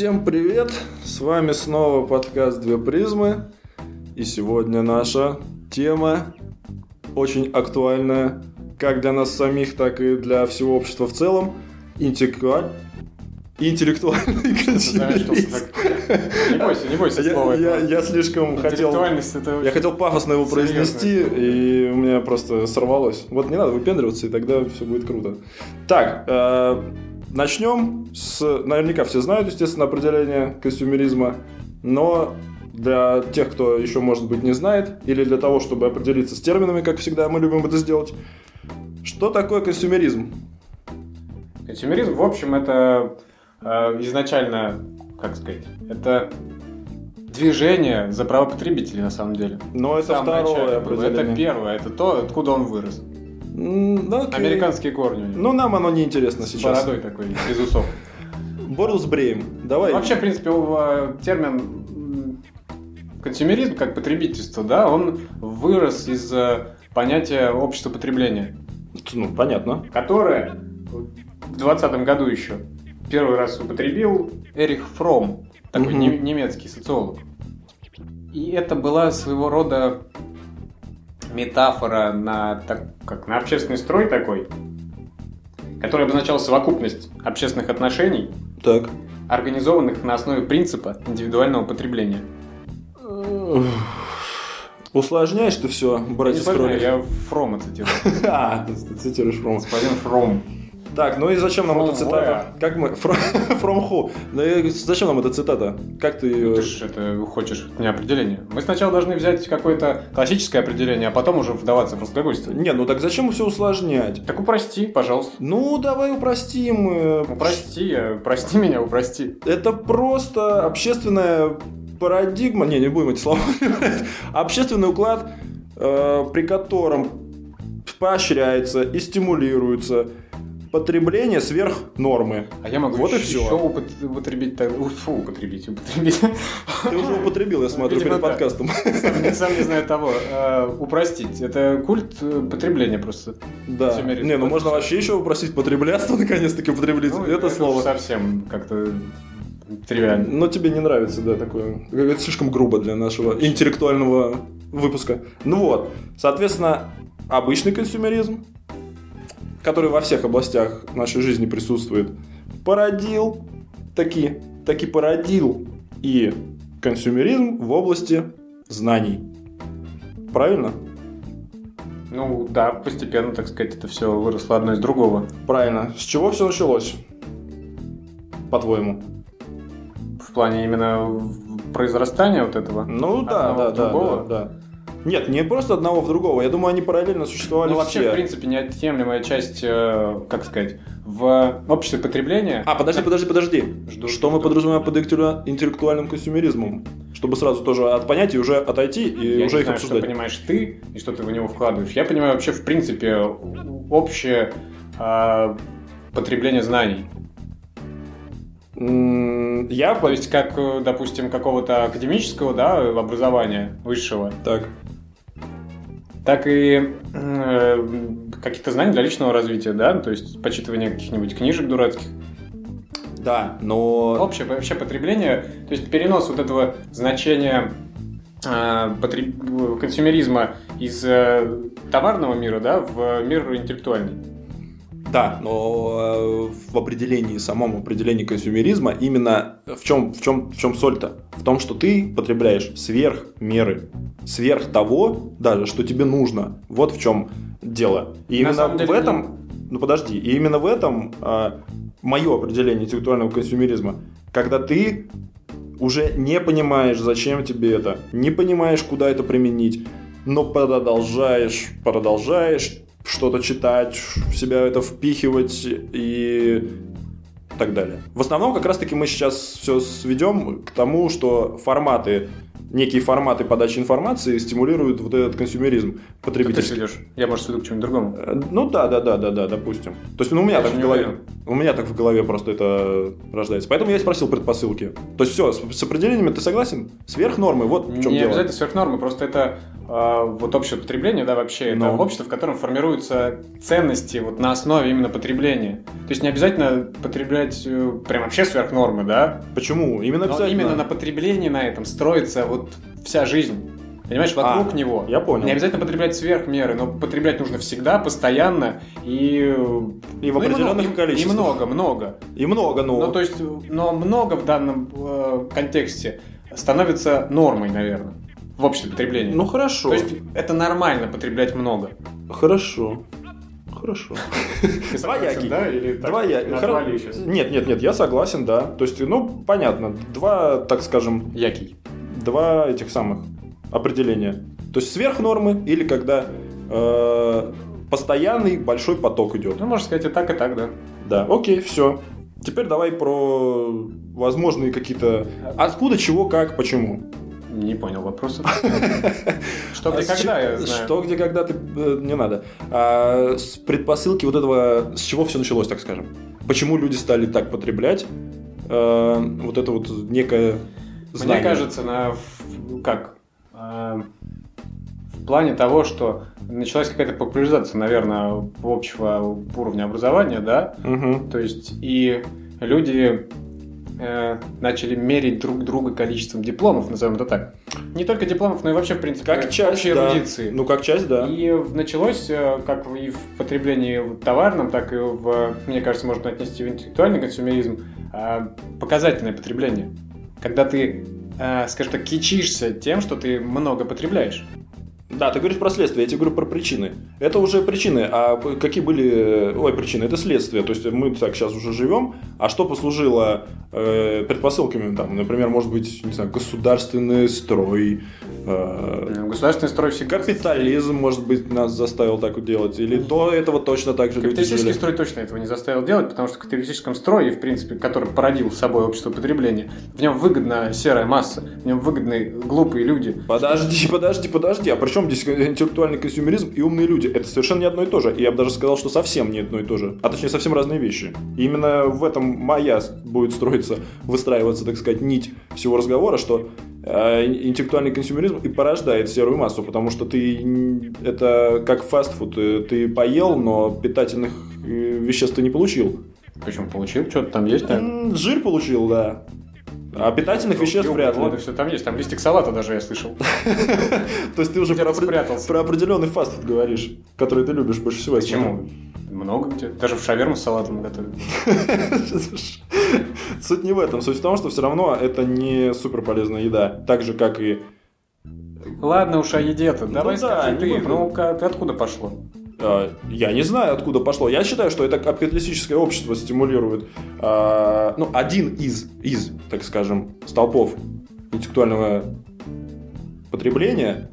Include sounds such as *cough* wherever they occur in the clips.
Всем привет! С вами снова подкаст «Две призмы». И сегодня наша тема очень актуальная как для нас самих, так и для всего общества в целом. Интеллектуаль... Интеллектуальный консюмеризм. Не бойся, не бойся слова. Я, я, я слишком хотел... это Я хотел пафосно его произнести, и у меня просто сорвалось. Вот не надо выпендриваться, и тогда все будет круто. Так, э, начнем с... Наверняка все знают, естественно, определение консюмеризма, но для тех, кто еще, может быть, не знает, или для того, чтобы определиться с терминами, как всегда мы любим это сделать, что такое консюмеризм? Консюмеризм, в общем, это э, изначально, как сказать, это движение за право потребителей, на самом деле. Но это Самое второе начале определение. Это первое, это то, откуда он вырос. Да, окей. Американские корни. Ну, нам оно не интересно С сейчас. бородой такой, без усов. Борус Брейм. Давай. Вообще, в принципе, э, термин консюмеризм как потребительство, да, он вырос из э, понятия общества потребления, Ну, понятно. которое в 20 году еще первый раз употребил Эрих Фром, такой не- немецкий социолог. И это была своего рода метафора на, так, как на общественный строй такой, который обозначал совокупность общественных отношений, Так. организованных на основе принципа индивидуального потребления. Усложняешь ты все, братья Не знаю, я Фрома цитирую. *laughs* А, ты цитируешь Фром. Господин Фром. Так, ну и зачем нам эта цитата? Как мы... *laughs* From who? Ну и зачем нам эта цитата? Как ты Ну, ее... ты же это хочешь не определение. Мы сначала должны взять какое-то классическое определение, а потом уже вдаваться в разглагольство. Не, ну так зачем все усложнять? Так упрости, пожалуйста. Ну, давай упростим. э, Упрости, э, прости меня, упрости. Это просто общественная парадигма, не, не будем эти слова общественный уклад, э, при котором поощряется и стимулируется потребление сверх нормы. А я могу Вот и еще, всё. еще упот- употребить, фу, употребить, употребить. Ты уже употребил, я смотрю, Видимо, перед да. подкастом. Сам не- Сам не знаю того. Э, Упростить. Это культ э, потребления просто. Да. Не, ну можно вообще еще упросить потреблятство, *laughs* наконец-таки употребить Ну, это уж слово. совсем как-то тривиально. Но тебе не нравится, да, такое. Это слишком грубо для нашего интеллектуального выпуска. Ну вот, соответственно, обычный консюмеризм, который во всех областях нашей жизни присутствует, породил таки, таки породил и консюмеризм в области знаний. Правильно? Ну да, постепенно, так сказать, это все выросло одно из другого. Правильно. С чего все началось? По-твоему? В плане именно произрастания вот этого. Ну да, да, да, да, да. Нет, не просто одного в другого. Я думаю, они параллельно существовали Ну, вообще, все. в принципе, неотъемлемая часть, э, как сказать, в обществе потребления. А, подожди, подожди, подожди. Жду, Что жду, мы жду. подразумеваем под интеллекту- интеллектуальным консюмеризмом? Чтобы сразу тоже от понятий уже отойти и Я уже не их знаю, что обсуждать. понимаешь ты и что ты в него вкладываешь. Я понимаю вообще, в принципе, общее э, потребление знаний. Я, То есть, как, э, допустим, какого-то академического да, образования высшего, Так. Так и э, каких-то знаний для личного развития, да, то есть почитывание каких-нибудь книжек дурацких. Да, но... Общее вообще потребление, то есть перенос вот этого значения э, потреб- консюмеризма из э, товарного мира, да, в мир интеллектуальный. Да, но э, в определении, самом определении консюмеризма именно в чем, в чем, в чем соль-то? В том, что ты потребляешь сверх меры, сверх того даже, что тебе нужно. Вот в чем дело. И именно деле, в этом, ну подожди, и именно в этом мое определение интеллектуального консюмеризма, когда ты уже не понимаешь, зачем тебе это, не понимаешь, куда это применить, но продолжаешь, продолжаешь что-то читать, в себя это впихивать и так далее. В основном как раз-таки мы сейчас все сведем к тому, что форматы некие форматы подачи информации стимулируют вот этот консюмеризм Как ты потребительский. ведешь? Я, может, веду к чему-нибудь другому. Э, Ну да, да, да, да, да, допустим. То есть, ну, у меня Я так в голове. уверен. У меня так в голове просто это рождается. Поэтому я и спросил предпосылки. То есть, все, с, с определениями ты согласен? Сверх нормы, вот в чем не дело. обязательно сверхнормы, просто это э, вот общее потребление, да, вообще, это Ну. общество, в котором формируются ценности вот на основе именно потребления. То есть не обязательно потреблять э, прям вообще сверхнормы, да, Почему? Именно но обязательно. именно на потреблении на этом строится вот вся жизнь. Понимаешь, вокруг А, него. я понял. Не обязательно потреблять сверх меры, но потреблять нужно всегда, постоянно и... И в ну, определенных много, и- количествах. И много, много. И много, ну. Ну, то есть, но много в данном э, контексте становится нормой, наверное, в общем потреблении. Ну, хорошо. То есть, это нормально потреблять много. Хорошо. Хорошо. Двоякий. да? Или так, Двоя- назвали хоро- сейчас? Нет, нет, нет, я согласен, да. То есть, ну, понятно. Два, так скажем, Який. Два этих самых определения. То есть сверх нормы или когда э, постоянный большой поток идет. Ну, можно сказать и так, и так, да. Да, окей, все. Теперь давай про возможные какие-то... Откуда, чего, как, почему. Не понял вопроса. *laughs* Что, где, А когда, я знаю. Что, где, когда, ты... э, Не надо. А, с предпосылки вот этого... С чего все началось, так скажем? Почему люди стали так потреблять? э, вот это вот некое знание. Мне кажется, на в- как э, в плане того, что началась какая-то популяризация, наверное, общего уровня образования, да, Мгм. то есть и люди э, начали мерить друг друга количеством дипломов, назовем это так. Не только дипломов, но и вообще, в принципе, Как часть, общей да. эрудиции. Ну, как часть, да. И началось э, как и в потреблении товарном, так и в, мне кажется, можно отнести в интеллектуальный консюмеризм, э, показательное потребление. Когда ты, э, скажем так, кичишься тем, что ты много потребляешь. Да, ты говоришь про следствие, я тебе говорю про причины. Это уже причины, а какие были... Ой, причины, это следствие. То есть мы так сейчас уже живем, а что послужило э, предпосылками? Там, например, может быть, не знаю, государственный строй, э, Государственный строй всегда... капитализм, может быть, нас заставил так делать, или до этого точно так же люди Капиталистический жили. строй точно этого не заставил делать, потому что в капиталистическом строе, в принципе, который породил собой общество потребления, в нем выгодна серая масса, в нем выгодны глупые люди. Подожди, подожди, подожди. А при чем здесь интеллектуальный консюмеризм и умные люди? Это совершенно не одно и то же. И я бы даже сказал, что совсем не одно и то же. А точнее, совсем разные вещи. И именно в этом моя будет строиться, выстраиваться, так сказать, нить всего разговора, что э, интеллектуальный консюмеризм и порождает серую массу, потому что ты это как фастфуд. э, Ты поел, но питательных э, веществ ты не получил. Причем получил, что-то там есть, да? М, Жир получил, да. А питательных веществ вряд ли. Все там есть, там листик салата даже я слышал. *laughs* То есть ты уже про, определенный фастфуд говоришь, который ты любишь больше всего. Почему? Много где. Даже в шаверму с салатом готовят. *laughs* Суть не в этом. Суть в том, что все равно это не супер полезная еда. Так же, как и... Ладно уж о еде-то. Давай Ну да, скажи ты. Ну-ка, ты откуда пошло? Э, я не знаю, откуда пошло. Я считаю, что это капиталистическое общество стимулирует... э, ну, один из, из, так скажем, столпов интеллектуального потребления.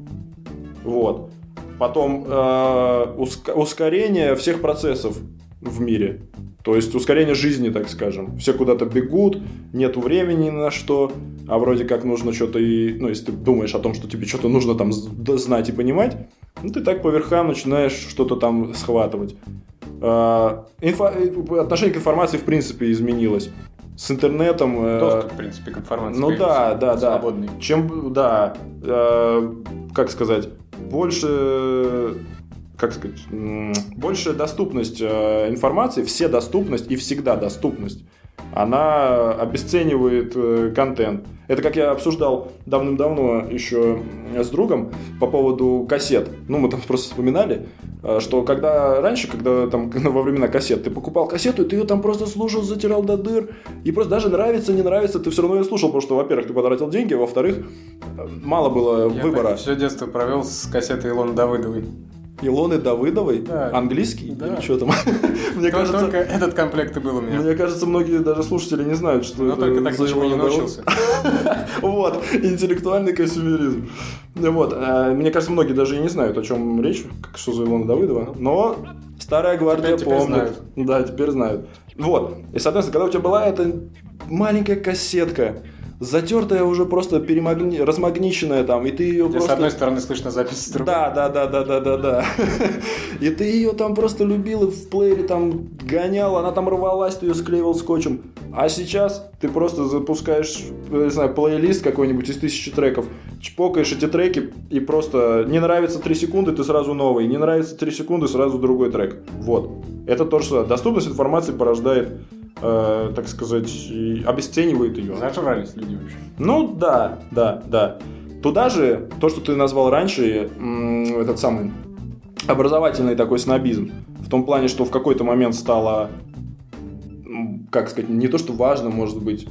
Вот. Потом уск- ускорение всех процессов в мире. То есть ускорение жизни, так скажем. Все куда-то бегут, нету времени ни на что, а вроде как нужно что-то и... Ну, если ты думаешь о том, что тебе что-то нужно там знать и понимать, ну, ты так по верхам начинаешь что-то там схватывать. А, э, Отношение к информации, в принципе, изменилось. С интернетом... э, Доступ, в принципе, к информации. ну да, да, да. Свободный. Чем, да, э, как сказать, больше, как сказать, м, больше доступность э, информации, все доступность и всегда доступность, она обесценивает э, контент. Это как я обсуждал давным-давно еще с другом по поводу кассет. Ну, мы там *laughs* просто вспоминали, э, что когда раньше, когда там *laughs* во времена кассет, ты покупал кассету, и ты ее там просто слушал, затирал до дыр, и просто даже нравится, не нравится, ты все равно ее слушал, потому что, во-первых, ты потратил деньги, во-вторых, э, мало было Я выбора. все детство провел с кассетой Илоны Давыдовой. Илоны Давыдовой, Да. английский, Да. или что там? *laughs* Мне Только- кажется, Только этот комплект и был у меня. мне кажется, многие даже слушатели не знают, что Но это только так за ничего не научился. *laughs* Вот, интеллектуальный консюмеризм. Вот, э, мне кажется, многие даже и не знают, о чем речь, что за Илона Давыдова, но старая гвардия теперь помнит. знают. Да, теперь знают. Вот, и, соответственно, когда у тебя была эта маленькая кассетка, затертая уже просто перемагни... размагниченная там, и ты ее Где просто... с одной стороны слышно запись с другой. Да, да, да, да, да, да, да. *laughs* И ты ее там просто любил и в плеере там гонял, она там рвалась, ты ее склеивал скотчем. А сейчас ты просто запускаешь, не знаю, плейлист какой-нибудь из тысячи треков, чпокаешь эти треки и просто не нравится 3 секунды, ты сразу новый, не нравится 3 секунды, сразу другой трек. Вот. Это то, что доступность информации порождает э, так сказать, обесценивает ее. Зажрались люди вообще. Ну да, да, да. Туда же, то, что ты назвал раньше, этот самый образовательный такой снобизм. В том плане, что в какой-то момент стало, как сказать, не то, что важно, может быть,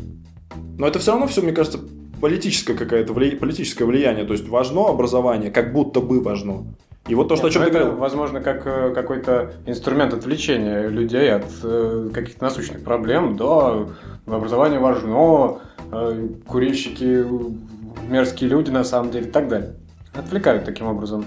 но это все равно все, мне кажется, политическое какое-то вли... политическое влияние. То есть важно образование, как будто бы важно. И вот то, что, Нет, о чем ну ты говорил. возможно, как э, какой-то инструмент отвлечения людей от э, каких-то насущных проблем. Да, образование важно, э, курильщики мерзкие люди на самом деле и так далее. Отвлекают таким образом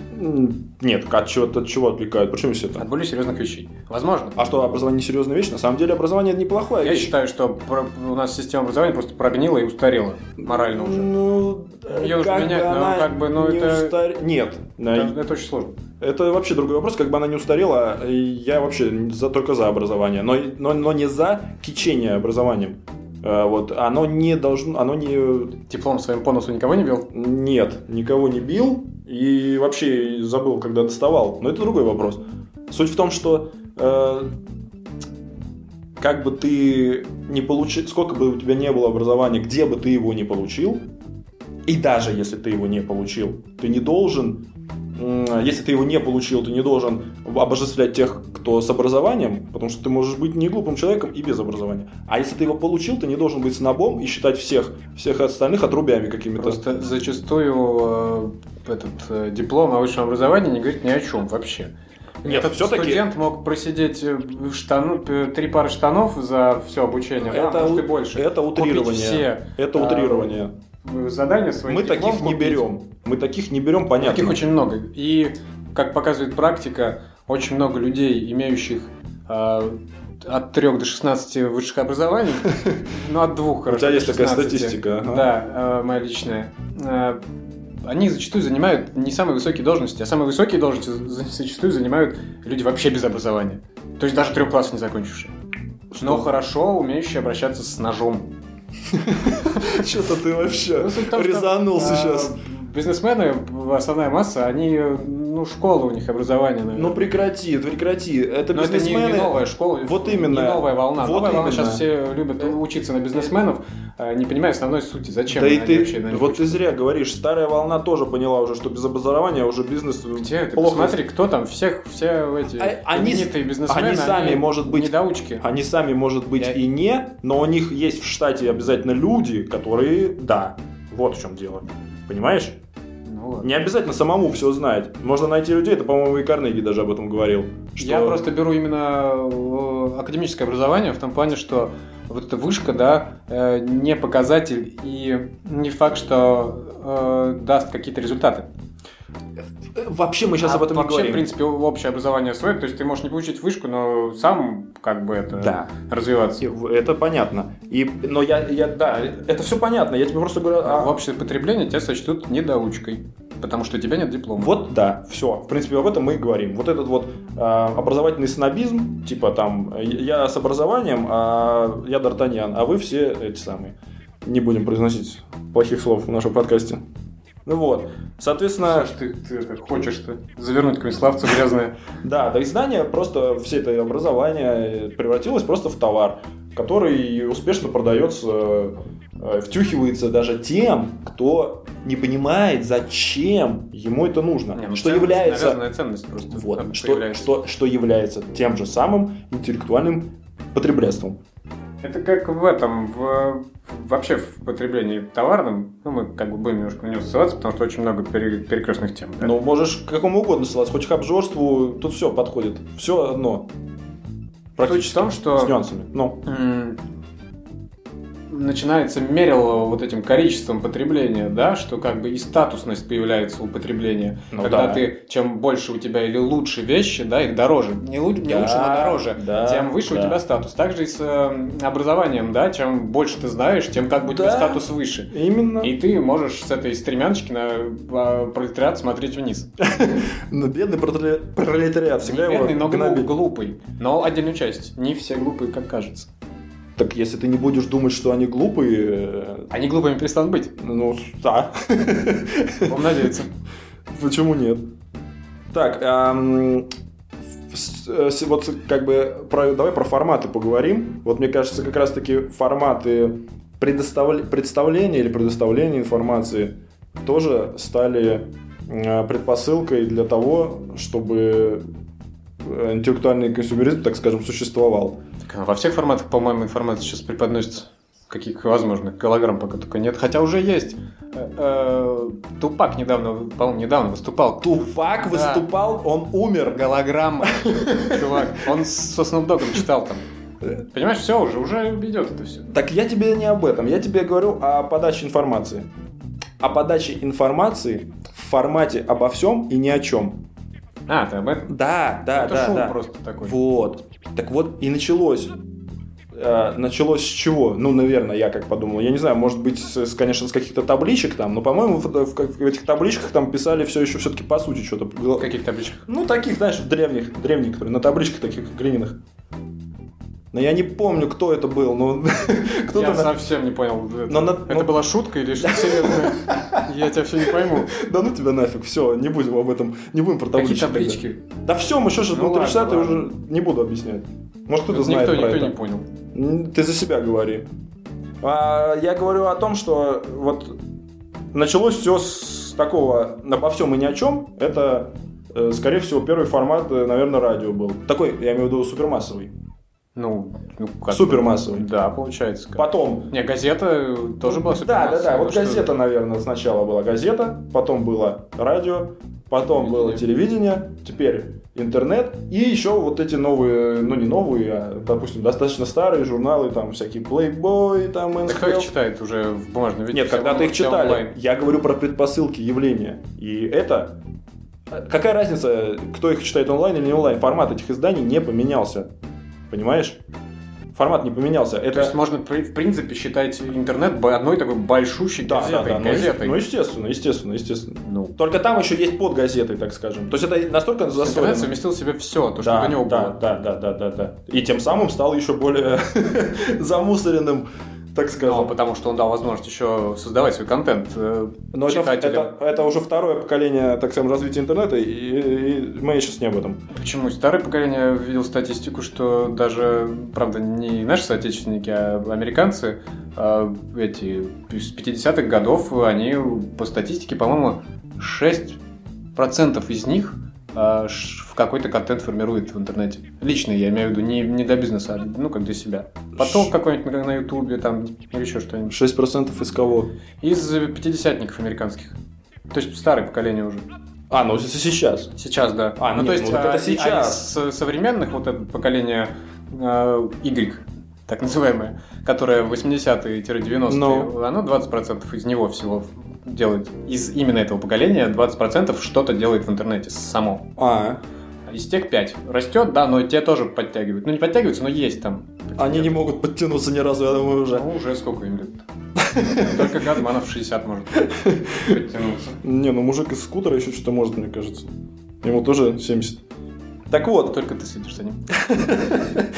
Нет, от чего, от чего отвлекают? Почему все это? от более серьезных вещей. Возможно. А что, образование серьезная вещь? На самом деле образование это неплохая Я вещь. считаю, что про- у нас система образования просто прогнила и устарела морально уже. Ну, Её уже как менять, бы но она как бы, ну, не это- устар- Нет, Это, это очень сложно. это вообще другой вопрос, как бы она не устарела, я вообще за, только за образование, но, но, но не за кичение образованием. Э, Вот, оно не должно, оно не, Диплом своим по носу никого не бил? нет, никого не бил, и вообще забыл, когда доставал, но это другой вопрос. Суть в том, что э, как бы ты не получил, сколько бы у тебя не было образования, где бы ты его не получил, и даже если ты его не получил, ты не должен, если ты его не получил, ты не должен обожествлять тех, кто с образованием, потому что ты можешь быть не глупым человеком и без образования. А если ты его получил, ты не должен быть снобом и считать всех, всех остальных отрубями какими-то. Просто зачастую э, этот э, диплом о высшем образовании не говорит ни о чем вообще. Нет, Этот всё-таки- студент мог просидеть э, штану, три пары штанов за все обучение, да, Это может и больше. это Купить утрирование. все Это утрирование. Задания свои. Мы таких не купить. берем. Мы таких не берем, понятно. Таких очень много. И, как показывает практика, очень много людей, имеющих э, от 3 до 16 высших образований, ну, от двух, хорошо. тебя до есть такая 16. статистика. Да, э, моя личная. Э, Они зачастую занимают не самые высокие должности, а самые высокие должности за- зачастую занимают люди вообще без образования. То есть даже трех классов не закончившие. Но хорошо умеющие обращаться с ножом. Что-то ты вообще Ну, резанул сейчас. Бизнесмены, основная масса, они, ну, школа у них образование, наверное. Ну прекрати, прекрати. Это Но это не, бизнесмены. не новая школа, Вот именно. не новая волна. Вот новая волна именно. сейчас все любят учиться на бизнесменов, э, не понимая основной сути. Зачем Да и они ты, вообще на вот ты учатся? зря говоришь, старая волна тоже поняла уже, что без образования уже бизнес Где ты? плохо. Посмотри, кто там, всех, все эти А- они бизнесмены, они сами, может быть, недоучки. Они сами, может быть, Я- и не, но у них есть в штате обязательно люди, которые, да, вот в чем дело. Понимаешь? Ну, ладно. Не обязательно самому все знать. Можно найти людей, это, по-моему, и Карнеги даже об этом говорил. Что... Я просто беру именно э, академическое образование в том плане, что вот эта вышка, да, э, не показатель и не факт, что э, даст какие-то результаты. Э, Вообще мы сейчас А об этом вообще, говорим. в принципе, общее образование свое, то есть ты можешь не получить вышку, но сам как бы это Да. развиваться. И Это понятно. И, но я, я, да, это все понятно. Я тебе просто говорю, а- В общее потребление тебя сочтут недоучкой, потому что у тебя нет диплома. Вот да, все. В принципе, об этом мы и говорим. Вот этот вот а, образовательный снобизм, типа там, я с образованием, а я Д'Артаньян, а вы все эти самые. Не будем произносить плохих слов в нашем подкасте. Ну вот, соответственно, Саш, ты, ты это хочешь-то завернуть какое-нибудь словцо грязное. *laughs* да, до издания просто все это образование превратилось просто в товар, который успешно продается, э, втюхивается даже тем, кто не понимает, зачем ему это нужно, Не, ну, что ценность, является ценность просто Вот, что, что, что является тем же самым интеллектуальным потреблятством. Это как в этом, в, вообще в потреблении товарном, ну мы как бы будем немножко на него ссылаться, потому что очень много пере- перекрестных тем. да? Ну, можешь к какому угодно ссылаться, хоть к обжорству, тут все подходит. Все одно. Суть в том, что С нюансами. Ну, начинается мерило вот этим количеством потребления, да, что как бы и статусность появляется у потребления. Ну когда да. ты, чем больше у тебя или лучше вещи, да, их дороже. Не, лу- не Да, лучше, но дороже. да, тем выше да. у тебя статус. Также и с э, образованием, да, чем больше ты знаешь, тем как бы у тебя Да. статус выше. Именно. И ты можешь с этой стремяночки на а, пролетариат смотреть вниз. *laughs* Но бедный проле- пролетариат всегда Не бедный, его но глупый. Но отдельную часть. Не все глупые, как кажется. Так если ты не будешь думать, что они глупые, э, Они глупыми перестанут быть. ну да. Будем надеяться. Почему нет? Так, э, с- вот как бы про- давай про форматы поговорим. Вот мне кажется, как раз-таки форматы предоставля- представления или предоставления информации тоже стали э, предпосылкой для того, чтобы интеллектуальный консюмеризм, так скажем, существовал. А Во всех форматах, по-моему, информация сейчас преподносится. Каких возможных. Голограмм пока только нет. Хотя уже есть. Э, э, Тупак недавно, по-моему, недавно выступал. Туфак Да. выступал, он умер. Голограмма. *laughs* Чувак. Он со Dogg'ом читал там. Понимаешь, все уже, уже идет это все. Так я тебе не об этом, я тебе говорю о подаче информации. О подаче информации в формате обо всем и ни о чем. А, ты об этом? Да, да, это да, шоу да. просто такой. Вот. Так вот и началось. Э, Началось с чего? Ну, наверное, я как подумал. Я не знаю, может быть, с, конечно, с каких-то табличек там, но, по-моему, в, в- в этих табличках там писали все еще все-таки по сути что-то. Каких табличках? Ну, таких, знаешь, древних, древних, которые на табличках таких глиняных. Но я не помню, кто это был, но *laughs* кто-то... Я на- совсем не понял. Это, Но на- это но- была шутка или что серьезно? Я тебя все не пойму. Да ну тебя нафиг, все, не будем об этом, не будем про Какие таблички. Да все, мы что же, Ну ну, ладно, я уже не буду объяснять. Может кто-то знает Никто, никто не понял. Ты за себя говори. А, я говорю о том, что вот началось все с такого обо всем и ни о чем. Это, э, скорее всего, первый формат, э, наверное, радио был. Такой, я имею в виду, супермассовый. Ну, ну как? Супермассовый. Да, получается. как. Потом Не, газета тоже была Да, да, супермассовая, да. Вот что- газета, наверное, сначала была газета, потом было радио, потом было телевидение, теперь интернет, и еще вот эти новые, ну не новые, а, допустим, достаточно старые журналы, там всякие Playboy, там Да кто их читает уже в бумажном виде? Нет, Все когда-то он- их читали. онлайн. Я говорю про предпосылки явления. И это... Какая разница, кто их читает онлайн или не онлайн? Формат этих изданий не поменялся. Понимаешь? Формат не поменялся. Это... То есть можно, в принципе, считать интернет одной такой большущей Да, да, газетой. да. Ну, е- газетой. Ну, естественно, естественно, естественно. Ну, Только там еще есть под газетой, так скажем. То есть это настолько интернет засорено. совместил в себе все, то, что Да, до него да, было. да, да, да, да, да. И тем самым стал еще более *laughs* замусоренным, так Ну, скажем. потому что он дал возможность еще создавать свой контент э, Но это, читателям. это, это уже второе поколение, так скажем, развития интернета, и, и мы сейчас не об этом. Почему? Старое поколение видел статистику, что даже, правда, не наши соотечественники, а американцы, а эти с 50-х годов, они по статистике, по-моему, 6% из них в какой-то контент формирует в интернете. Личный, я имею в виду, не, не для бизнеса, а ну, как для себя. Поток какой-нибудь на, на ютубе, там, или еще что-нибудь. 6% из кого? Из пятидесятников американских. То есть старое поколение уже. А, ну это сейчас. Сейчас, да. А, ну, нет, то есть, ну, это а, сейчас. а из современных, вот это поколение э, Y, так *laughs* называемое, которое 80-е-90-е, Ну. оно 20% из него всего делает. Из именно этого поколения 20% что-то делает в интернете само. А, Из тех 5 растет, да, но те тоже подтягивают. Ну, не подтягиваются, но есть там. они не могут подтянуться ни разу, я думаю, уже. Ну, уже сколько им лет? Только Гадманов 60 может подтянуться. Не, ну мужик из скутера еще что-то может, мне кажется. Ему тоже 70. Так вот, Только ты следишь за ним. *laughs*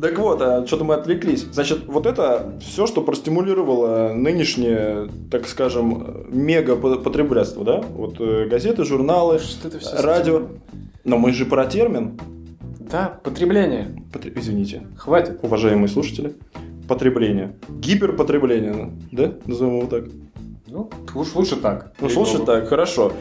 Так вот, а что-то мы отвлеклись. Значит, вот это все, что простимулировало нынешнее, так скажем, мега потреблятство, да? Вот э, газеты, журналы, радио. Но мы же про термин. Да, потребление. Потре- Извините, Хватит. уважаемые слушатели. Потребление. Гиперпотребление, да? Назовем его так. Ну, уж лучше так. Ну, слушай, так, хорошо.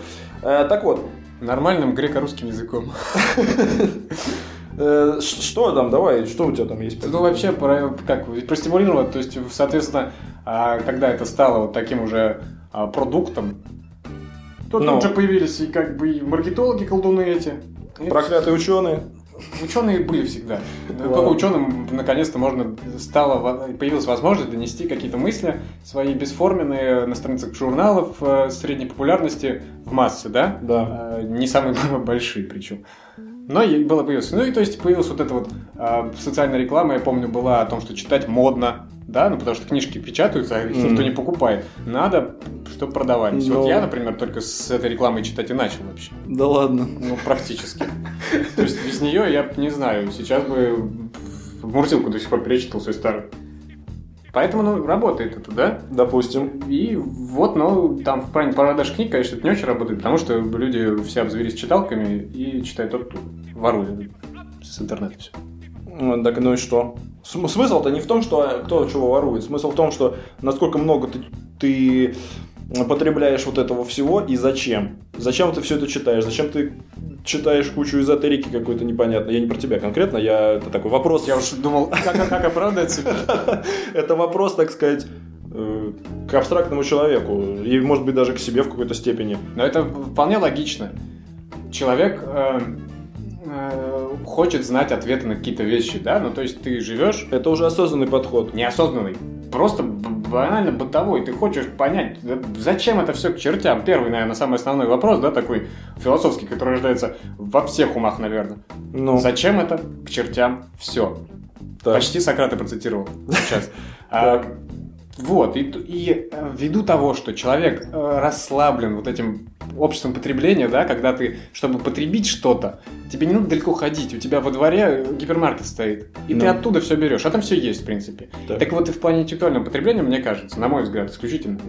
Э, так вот, Нормальным греко-русским языком. *laughs* э, что там, давай, что у тебя там есть? Ну, вообще, про, как, простимулировать, то есть, соответственно, а, когда это стало вот таким уже а, продуктом, то Ну. тут же появились и как бы и маркетологи колдуны эти. Проклятые ученые. Ученые были всегда. Только ученым наконец-то можно стало появилась возможность донести какие-то мысли свои бесформенные на страницах журналов э, средней популярности в массы, да? Да. Э, не самые *laughs* большие причем. Но было появилось. Ну и то есть появилась вот эта вот э, социальная реклама, я помню, была о том, что читать модно, да, ну потому что книжки печатаются, а их mm. никто не покупает. Надо, чтобы продавались. Но... Вот я, например, только с этой рекламой читать и начал вообще. Да ладно. Ну, практически. То есть без нее я не знаю, сейчас бы в Мурзилку до сих пор перечитал свой старый. Поэтому, ну, работает это, да? Допустим. И вот, ну, там в плане продаж книг, конечно, это не очень работает, потому что люди все обзавелись читалками и читают тот, кто ворует с интернета все. Ну, так, ну и что? Смысл-то не в том, что кто чего ворует. Смысл в том, что насколько много ты, ты потребляешь вот этого всего и зачем. Зачем ты все это читаешь? Зачем ты читаешь кучу эзотерики какой-то непонятной? Я не про тебя конкретно, я это такой вопрос. Я уж думал, как, как оправдать себя. *laughs* Это вопрос, так сказать, э, к абстрактному человеку и, может быть, даже к себе в какой-то степени. Но это вполне логично. Человек э, э, хочет знать ответы на какие-то вещи, да? Ну, то есть ты живешь... Это уже осознанный подход. Неосознанный. Просто банально бытовой. Ты хочешь понять, зачем это все к чертям? Первый, наверное, самый основной вопрос, да, такой философский, который рождается во всех умах, наверное. Ну. Зачем это к чертям все? Так. Почти Сократа процитировал сейчас. *laughs* Вот, и, и э, ввиду того, что человек э, расслаблен вот этим обществом потребления, да, когда ты, чтобы потребить что-то, тебе не надо далеко ходить, у тебя во дворе гипермаркет стоит, и ну. ты оттуда все берешь, а там все есть, в принципе. Так. так вот и в плане интеллектуального потребления, мне кажется, на мой взгляд, исключительно,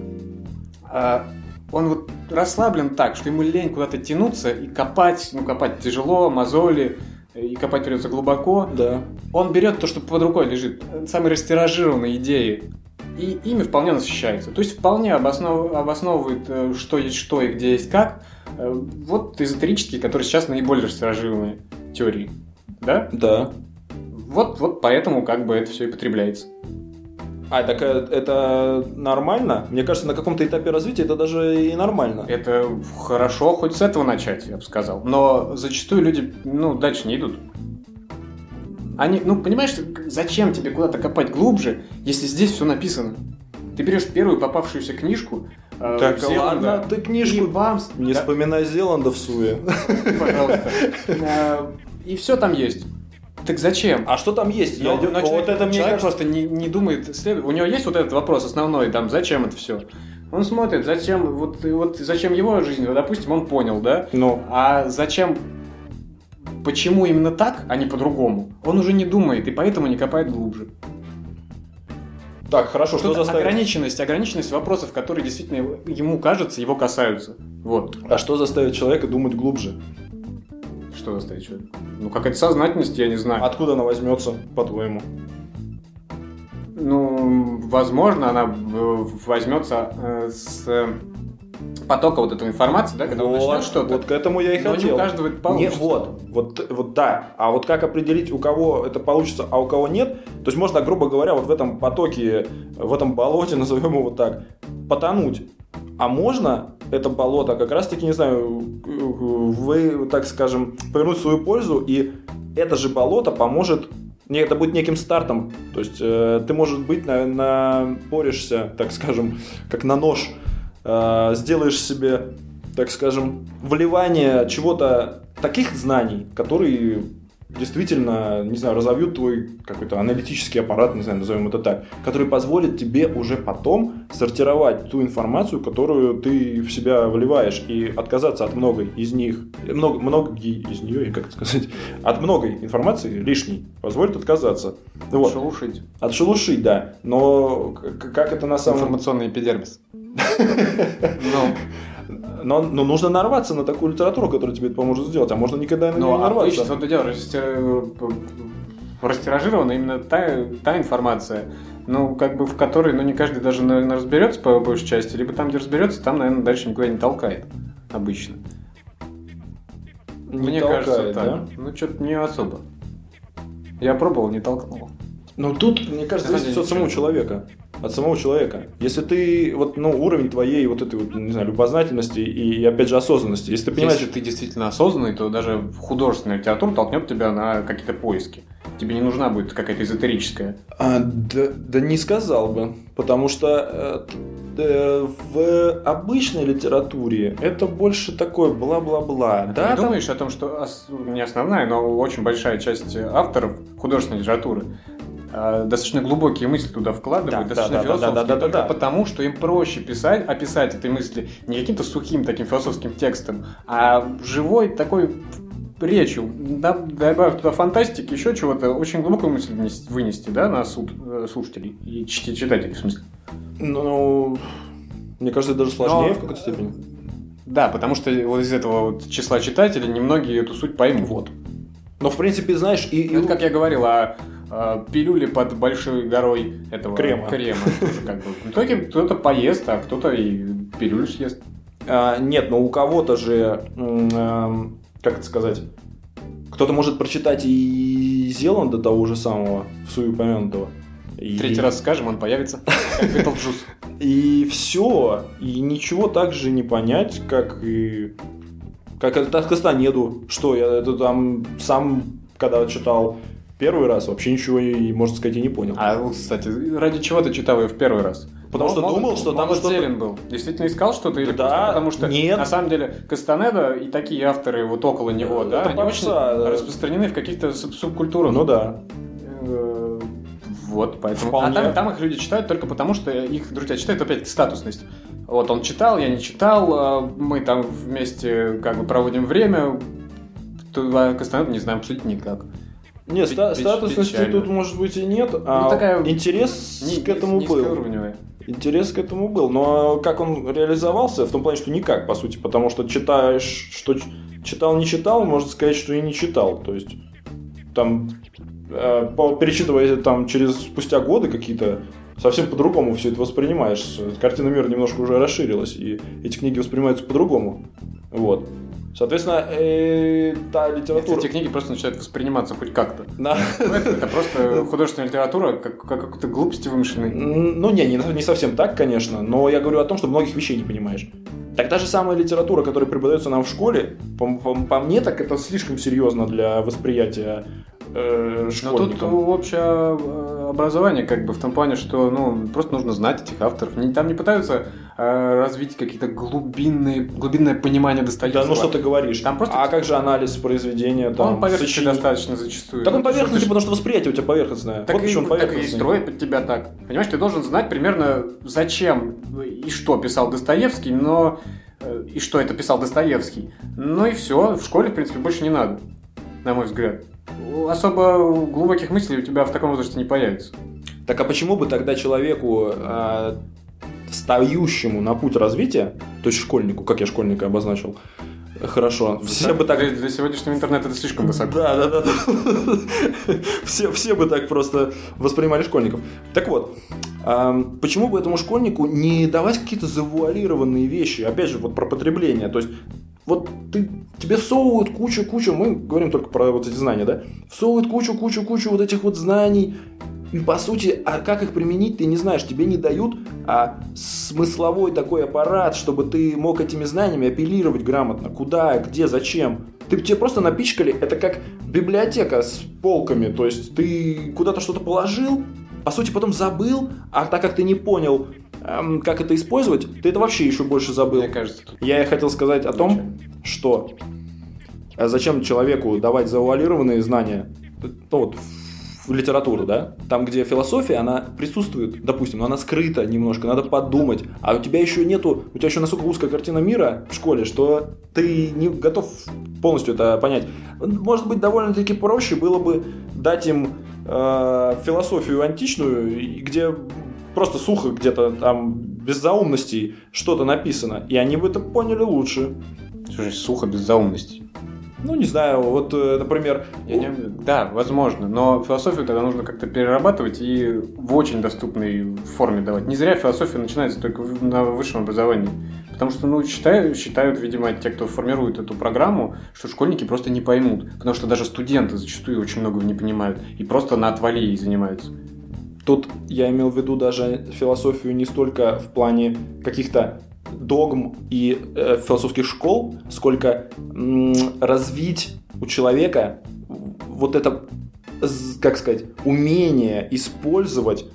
а, он вот расслаблен так, что ему лень куда-то тянуться и копать, ну, копать тяжело, мозоли, и копать придется глубоко. Да. Он берет то, что под рукой лежит, самые растиражированные идеи, и ими вполне насыщается. То есть вполне обоснов... обосновывает, э, что есть что и где есть как. Э, вот эзотерические, которые сейчас наиболее растиражированные теории. Да? Да. Вот, вот поэтому как бы это все и потребляется. А, так э, это нормально? Мне кажется, на каком-то этапе развития это даже и нормально. Это хорошо, хоть с этого начать, я бы сказал. Но зачастую люди, ну, дальше не идут. Они, ну, понимаешь, зачем тебе куда-то копать глубже, если здесь все написано? Ты берешь первую попавшуюся книжку, э, так, Зеланда, ладно, ты книжку... И вам... Не да. вспоминай Зеланда в суе. Пожалуйста. *laughs* Э, и все там есть. Так зачем? А что там есть? Но, я, но вот это мне человек кажется... просто не, не думает. След... У него есть вот этот вопрос основной, там, зачем это все? Он смотрит, зачем, вот, вот зачем его жизнь, вот, допустим, он понял, да? Ну. А зачем почему именно так, а не по-другому, он уже не думает и поэтому не копает глубже. Так, хорошо, что, что заставит... Ограниченность, ограниченность вопросов, которые действительно ему кажется, его касаются. Вот. А что заставит человека думать глубже? Что заставит человека? Ну, какая-то сознательность, я не знаю. Откуда она возьмется, по-твоему? Ну, возможно, она возьмется э, с потока вот этой информации, да, когда вот, он начнет что-то. Вот к этому я и но хотел. не у каждого это получится. Не, вот, вот, вот да. А вот как определить, у кого это получится, а у кого нет? То есть можно, грубо говоря, вот в этом потоке, в этом болоте, *laughs* назовем его вот так, потонуть. А можно это болото как раз-таки, не знаю, вы, так скажем, повернуть свою пользу, и это же болото поможет это будет неким стартом. То есть э, ты, может быть, на, напоришься, так скажем, как на нож э, сделаешь себе, так скажем, вливание чего-то таких знаний, которые действительно, не знаю, разовьют твой какой-то аналитический аппарат, не знаю, назовем это так, который позволит тебе уже потом сортировать ту информацию, которую ты в себя вливаешь, и отказаться от многой из них, много, многие из нее, как это сказать, от многой информации лишней позволит отказаться. Вот. Отшелушить. Отшелушить, да. Но как это на самом... Информационный эпидермис. Ну, но, но нужно нарваться на такую литературу, которая тебе это поможет сделать, а можно никогда на нее не а нарваться. Ну, дело, растиражирована именно та, та информация, ну, как бы в которой, ну, не каждый даже, наверное, разберется по большей части, либо там, где разберется, там, наверное, дальше никуда не толкает обычно. Не Мне толкает, кажется, так. Да? Ну, что-то не особо. Я пробовал, не толкнул. Ну, тут, мне кажется, зависит от самого человека. От самого человека. Если ты, вот, ну, уровень твоей вот этой вот, не знаю, любознательности и, опять же, осознанности. Если ты понимаешь... Если ты действительно осознанный, то даже художественная литература толкнет тебя на какие-то поиски. Тебе не нужна будет какая-то эзотерическая. А, да, да не сказал бы. Потому что э, в обычной литературе это больше такое бла-бла-бла. А да, ты не там... думаешь о том, что не основная, но очень большая часть авторов художественной литературы э, достаточно глубокие мысли туда вкладывают, да, достаточно да, философские, да, да, да, только да, да. потому, что им проще писать, описать этой мысли не каким-то сухим таким философским текстом, а живой такой речью. Добавив туда фантастики, еще чего-то, очень глубокую мысль вынести, да, на суд э, слушателей и читателей, в смысле. Ну, мне кажется, это даже сложнее Но... в какой-то степени. Да, потому что вот из этого вот числа читателей немногие эту суть поймут. Вот. Но, в принципе, знаешь... И, Это, как я говорил, о, о пилюле под большой горой этого крема. крема как бы. В итоге кто-то поест, а кто-то и пилюлю съест. А, нет, но у кого-то же, э, как это сказать, кто-то может прочитать и Зеланда того же самого, в сую упомянутого. И... Третий раз скажем, он появится. *laughs* И все. И ничего так же не понять, как и как это Кастанеду, что я это там сам, когда читал первый раз, вообще ничего, и, можно сказать, и не понял. А, кстати, ради чего ты читал ее в первый раз? Потому что мол, думал, что там что-то... был. Действительно искал что-то? Или да, потому что, нет. на самом деле, Кастанеда и такие авторы вот около него, да, это они очень да. распространены в каких-то субкультурах. Ну да. Э, вот, поэтому. Вполне. А там, там их люди читают только потому, что их друзья читают опять статусность. Вот он читал, я не читал, а мы там вместе как бы проводим время. Кастанеду не знаем абсолютно никак. Нет, ста- статусности печально. тут может быть и нет, а ну, такая интерес не, к этому был. Уровневая. Интерес к этому был, но как он реализовался, в том плане, что никак, по сути, потому что читаешь, что читал, не читал, можно сказать, что и не читал. То есть там э, перечитывая там через спустя годы какие-то совсем по-другому все это воспринимаешь. Картина мира немножко уже расширилась, и эти книги воспринимаются по-другому. Вот. Соответственно, э, та литература... Эти книги просто начинают восприниматься хоть как-то. Да. Ну, это, это просто *laughs* художественная литература, как, как какой-то глупости вымышленной. Ну, не, не, не совсем так, конечно, но я говорю о том, что многих вещей не понимаешь. Так та же самая литература, которая преподается нам в школе, по, по, по мне, так это слишком серьезно для восприятия э, школьникам. Но тут общее э, образование как бы в том плане, что ну, просто нужно знать этих авторов. Там не пытаются э, развить какие-то глубинные, глубинное понимание Достоевского. Да, ну что ты говоришь. Там просто... А как же анализ произведения? Там, он поверхностный сочинение... достаточно зачастую. Так он поверхностный, потому что восприятие у тебя поверхностное. Так, вот и, так и строит под тебя так. Понимаешь, ты должен знать примерно зачем и что писал Достоевский, но э, и что это писал Достоевский. Ну и все, в школе, в принципе, больше не надо, на мой взгляд особо глубоких мыслей у тебя в таком возрасте не появится. Так а почему бы тогда человеку, э, встающему на путь развития, то есть школьнику, как я школьника обозначил, Хорошо. Все так, бы так... Для, для сегодняшнего интернета это слишком высоко. Да, да, да. все, все бы так просто воспринимали школьников. Так вот, почему бы этому школьнику не давать какие-то завуалированные вещи? Опять же, вот про потребление. То есть, вот ты, тебе всовывают кучу-кучу, мы говорим только про вот эти знания, да? Всовывают кучу-кучу-кучу вот этих вот знаний, и по сути, а как их применить, ты не знаешь, тебе не дают а, смысловой такой аппарат, чтобы ты мог этими знаниями апеллировать грамотно. Куда, где, зачем. Ты тебе просто напичкали, это как библиотека с полками, то есть ты куда-то что-то положил, по сути потом забыл, а так как ты не понял, эм, как это использовать, ты это вообще еще больше забыл. Мне кажется, тут... Я хотел сказать о том, что э, зачем человеку давать завуалированные знания, ну вот в литературу, да, там, где философия, она присутствует, допустим, но она скрыта немножко, надо подумать, а у тебя еще нету, у тебя еще настолько узкая картина мира в школе, что ты не готов полностью это понять. Может быть, довольно-таки проще было бы дать им э, философию античную, где просто сухо где-то там без заумностей что-то написано, и они бы это поняли лучше. Слушай, сухо без заумностей. Ну, не знаю, вот, э, например... Я не... Да, возможно, но философию тогда нужно как-то перерабатывать и в очень доступной форме давать. Не зря философия начинается только на высшем образовании. Потому что, ну, считают, считают, видимо, те, кто формирует эту программу, что школьники просто не поймут. Потому что даже студенты зачастую очень много не понимают. И просто на отвали занимаются. Тут я имел в виду даже философию не столько в плане каких-то догм и э, философских школ, сколько м, развить у человека вот это, как сказать, умение использовать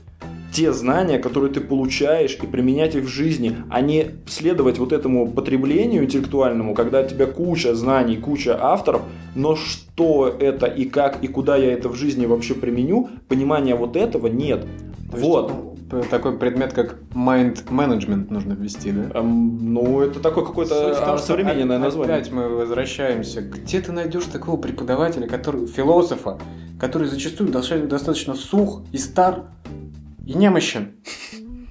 те знания, которые ты получаешь, и применять их в жизни, а не следовать вот этому потреблению интеллектуальному, когда у тебя куча знаний, куча авторов, но что это и как, и куда я это в жизни вообще применю, понимания вот этого нет. То вот. Такой предмет, как mind management нужно ввести, да? Эм, ну, это такое какое-то современное название. Опять мы возвращаемся. Где ты найдешь такого преподавателя, который, философа, который зачастую достаточно сух и стар, и немощен.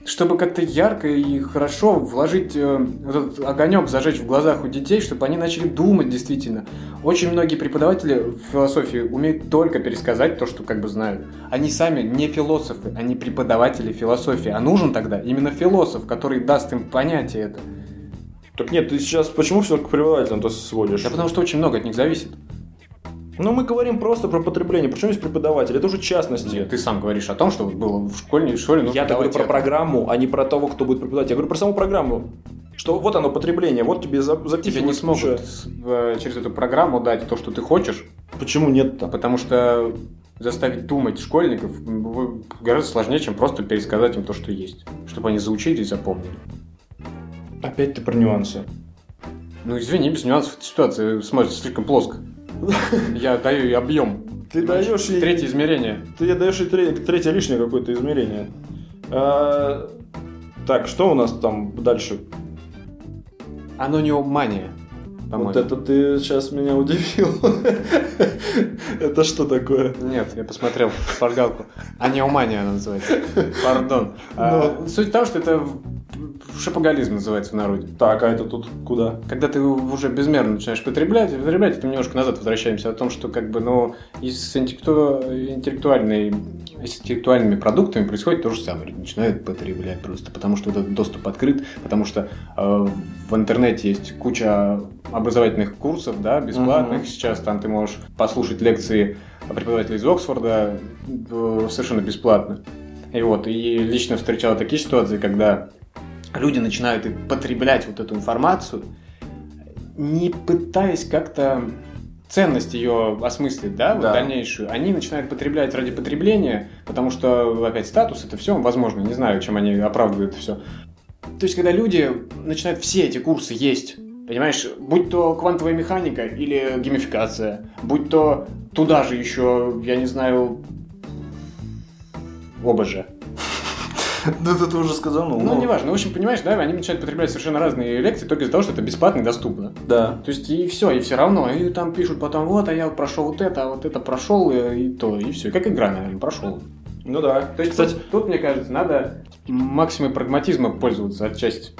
Чтобы как-то ярко и хорошо вложить э, этот огонек, зажечь в глазах у детей, чтобы они начали думать действительно. Очень многие преподаватели в философии умеют только пересказать то, что как бы знают. Они сами не философы, они преподаватели философии. А нужен тогда именно философ, который даст им понятие это. Так нет, ты сейчас почему все к преподавателям-то сводишь? Да потому что очень много от них зависит. Ну, мы говорим просто про потребление. Причем есть преподаватель? Это уже частности. Нет, ты сам говоришь о том, что было в школе, в школе Я говорю про программу, а не про того, кто будет преподавать. Я говорю про саму программу. Что вот оно потребление, вот тебе записывают. Тебе не смогут э, через эту программу дать то, что ты хочешь. Почему нет-то? Потому что заставить думать школьников гораздо сложнее, чем просто пересказать им то, что есть. Чтобы они заучили и запомнили. Опять ты про нюансы. Ну, извини, без нюансов эта ситуация смотрится слишком плоско. Я даю ей объем. Ты даешь ей... Третье измерение. Ты даешь ей третье лишнее какое-то измерение. А, так, что у нас там дальше? Анониомания. Вот это ты сейчас меня удивил. *laughs* это что такое? Нет, я посмотрел шпаргалку. Аниомания она называется. *laughs* Пардон. А, суть в том, что это шапоголизм называется в народе. Так, а это тут куда? Когда ты уже безмерно начинаешь потреблять, потреблять, это немножко назад возвращаемся о том, что как бы, ну, с интеллекту... интеллектуальной... с интеллектуальными продуктами происходит то же самое. Начинают потреблять просто, потому что этот доступ открыт, потому что э, в интернете есть куча образовательных курсов, да, бесплатных угу. сейчас, там ты можешь послушать лекции преподавателя из Оксфорда э, совершенно бесплатно. И вот, и лично встречал такие ситуации, когда люди начинают потреблять вот эту информацию, не пытаясь как-то ценность ее осмыслить, да, да. дальнейшую, они начинают потреблять ради потребления, потому что, опять, статус это все, возможно, не знаю, чем они оправдывают это все. То есть, когда люди начинают все эти курсы есть, понимаешь, будь то квантовая механика или геймификация, будь то туда же еще, я не знаю, оба же, *laughs* да ты уже сказал, ну. Ну, неважно. В общем, понимаешь, да, они начинают потреблять совершенно разные лекции только из-за того, что это бесплатно и доступно. Да. То есть, и все, и все равно. И там пишут потом, вот, а я прошел вот это, а вот это прошел, и, и то, и все. Как игра, наверное, прошел. Ну да. То есть, Кстати... тут, тут, мне кажется, надо максимум прагматизма пользоваться отчасти.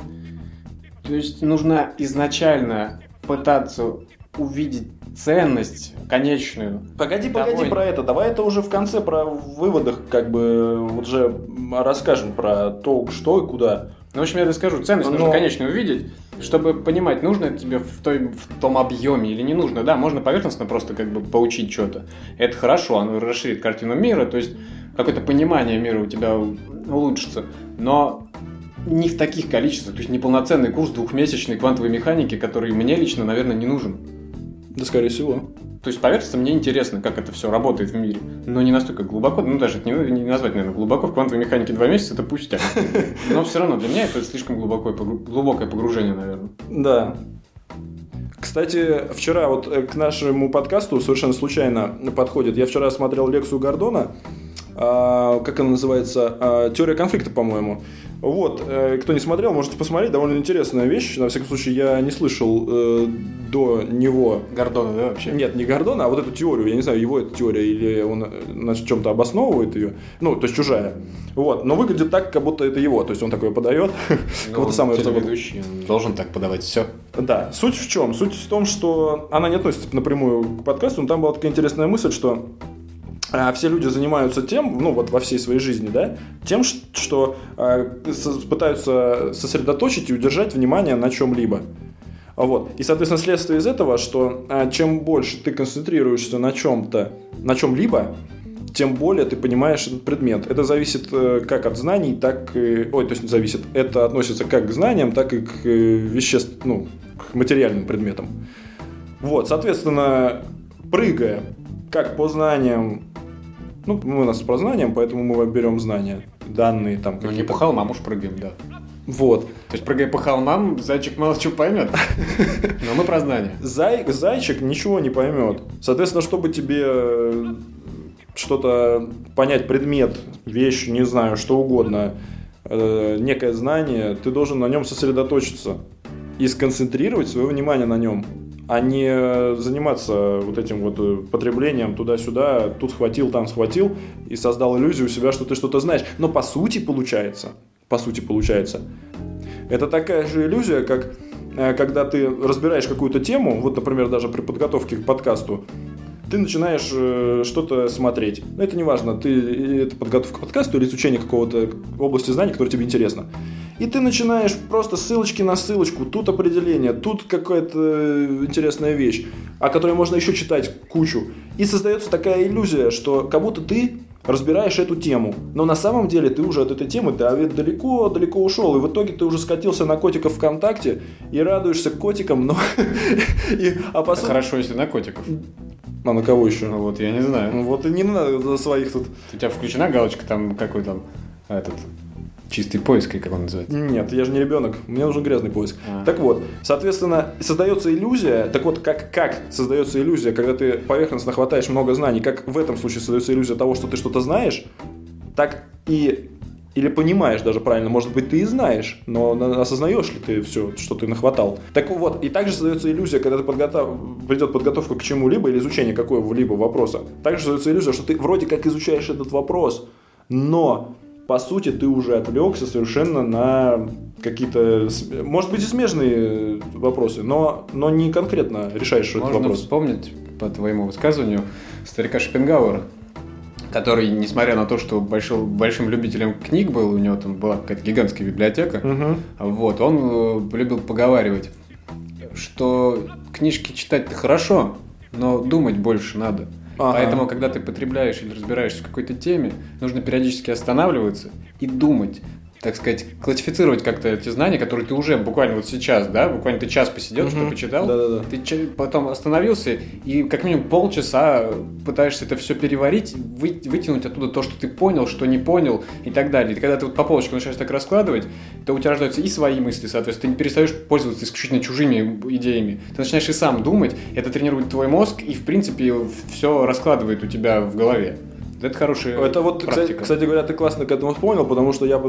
То есть, нужно изначально пытаться увидеть ценность конечную. Погоди, погоди Довольно. про это. Давай это уже в конце про выводах как бы вот же расскажем про то, что и куда. Ну, в общем, я расскажу. Ценность Но... нужно конечную увидеть, чтобы понимать, нужно это тебе в, той, в том объеме или не нужно. Да, можно поверхностно просто как бы поучить что-то. Это хорошо, оно расширит картину мира, то есть какое-то понимание мира у тебя улучшится. Но не в таких количествах, то есть неполноценный курс двухмесячной квантовой механики, который мне лично, наверное, не нужен. Да, скорее всего. То есть, поверхностно мне интересно, как это все работает в мире. Но не настолько глубоко, ну даже это не, не назвать, наверное, глубоко. В квантовой механике два месяца это пустяк. Но все равно для меня это слишком глубокое, глубокое погружение, наверное. Да. Кстати, вчера вот э, к нашему подкасту совершенно случайно подходит. Я вчера смотрел лекцию Гордона, как она называется, а, теория конфликта, по-моему. Вот, э, кто не смотрел, можете посмотреть, довольно интересная вещь. На всяком случае, я не слышал э, до него... Гордона, да, вообще? Нет, не Гордона, а вот эту теорию. Я не знаю, его эта теория или он э, на чем-то обосновывает ее. Ну, то есть чужая. Вот, но выглядит так, как будто это его. То есть он такое подает. *laughs* Ну, вот самое телеведущий, он должен так подавать все. Да, суть в чем? Суть в том, что она не относится напрямую к подкасту, но там была такая интересная мысль, что а все люди занимаются тем, ну вот во всей своей жизни, да, тем, что э, пытаются сосредоточить и удержать внимание на чем-либо. Вот. И, соответственно, следствие из этого, что э, чем больше ты концентрируешься на чем-то, на чем-либо, тем более ты понимаешь этот предмет. Это зависит э, как от знаний, так и... Ой, то есть не зависит. Это относится как к знаниям, так и к э, веществ... ну, к материальным предметам. Вот, соответственно, прыгая как по знаниям, ну, мы у нас про знаниям, поэтому мы берем знания, данные там Ну, не по холмам уж прыгаем, да. Вот. То есть, прыгая по холмам, зайчик мало что поймет. *laughs* Но мы про знания. Зай, зайчик ничего не поймет. Соответственно, чтобы тебе э, что-то понять, предмет, вещь, не знаю, что угодно, э, некое знание, ты должен на нем сосредоточиться и сконцентрировать свое внимание на нем, а не заниматься вот этим вот э, потреблением туда-сюда, тут схватил, там схватил и создал иллюзию у себя, что ты что-то знаешь. Но по сути получается, по сути получается, это такая же иллюзия, как э, когда ты разбираешь какую-то тему, вот, например, даже при подготовке к подкасту, ты начинаешь э, что-то смотреть. Ну, Это не важно, ты, или это подготовка к подкасту или изучение какого-то области знаний, которая тебе интересна. И ты начинаешь просто ссылочки на ссылочку, тут определение, тут какая-то э, интересная вещь, о которой можно еще читать кучу. И создается такая иллюзия, что как будто ты разбираешь эту тему. Но на самом деле ты уже от этой темы ты далеко-далеко ушел. И в итоге ты уже скатился на котиков ВКонтакте и радуешься котикам, но... *laughs* и, а по сути- Хорошо, если на котиков. А на кого еще? Ну вот, я не знаю. Ну Вот и не надо за своих тут. У тебя включена галочка там, какой там, этот, чистый поиск, или как он называется? Нет, я же не ребенок, мне нужен грязный поиск. А. Так вот, соответственно, создается иллюзия. Так вот, как, как создается иллюзия, когда ты поверхностно хватаешь много знаний, как в этом случае создается иллюзия того, что ты что-то знаешь, так и или понимаешь даже правильно, может быть, ты и знаешь, но на- осознаешь ли ты все, что ты нахватал. Так вот, и также создается иллюзия, когда ты подготов... придет подготовка к чему-либо или изучение какого-либо вопроса. Также создается иллюзия, что ты вроде как изучаешь этот вопрос, но по сути ты уже отвлекся совершенно на какие-то, может быть, и смежные вопросы, но, но не конкретно решаешь этот Можно вопрос. вспомнить, по твоему высказыванию, старика Шопенгауэра, который, несмотря на то, что большим, большим любителем книг был, у него там была какая-то гигантская библиотека, Мгм. вот, он э, любил поговаривать, что книжки читать-то хорошо, но думать больше надо. Ага. Поэтому, когда ты потребляешь или разбираешься в какой-то теме, нужно периодически останавливаться и думать. Так сказать, классифицировать как-то эти знания, которые ты уже буквально вот сейчас, да, буквально ты час посидел, что Мгм. почитал, Да-да-да. ты потом остановился и как минимум полчаса пытаешься это все переварить, вы- вытянуть оттуда то, что ты понял, что не понял и так далее. И когда ты вот по полочкам начинаешь так раскладывать, то у тебя рождаются и свои мысли, соответственно, ты не перестаешь пользоваться исключительно чужими идеями. Ты начинаешь и сам думать, это тренирует твой мозг и, в принципе, все раскладывает у тебя в голове. Это хорошая Это вот, кстати, практика. кстати говоря, ты классно к этому вспомнил, потому что я,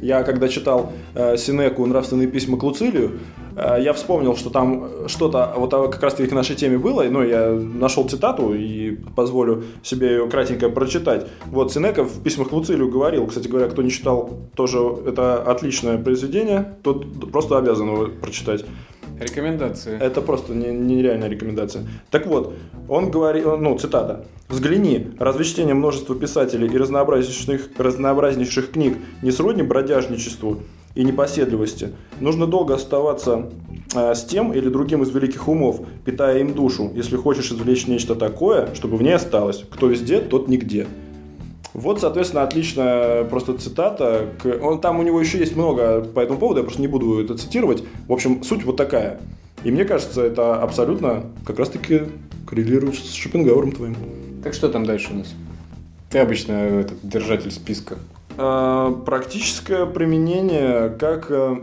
я когда читал э, Синеку «Нравственные письма к Луцилию», э, я вспомнил, что там что-то вот а, как раз-таки к нашей теме было, ну, я нашел цитату и позволю себе ее кратенько прочитать. Вот Синека в письмах к Луцилию говорил, кстати говоря, кто не читал, тоже это отличное произведение, тот просто обязан его прочитать. Рекомендации. Это просто не- нереальная рекомендация. Так вот, он говорит, ну, цитата. «Взгляни, развлечение множества писателей и разнообразнейших, разнообразнейших книг не сродни бродяжничеству и непоседливости. Нужно долго оставаться э, с тем или другим из великих умов, питая им душу, если хочешь извлечь нечто такое, чтобы в ней осталось. Кто везде, тот нигде». Вот, соответственно, отличная просто цитата. Он, там у него еще есть много по этому поводу, я просто не буду это цитировать. В общем, суть вот такая. И мне кажется, это абсолютно как раз-таки коррелирует с Шопенгауэром твоим. Так что там дальше у нас? Ты обычно этот держатель списка. А, практическое применение как... э,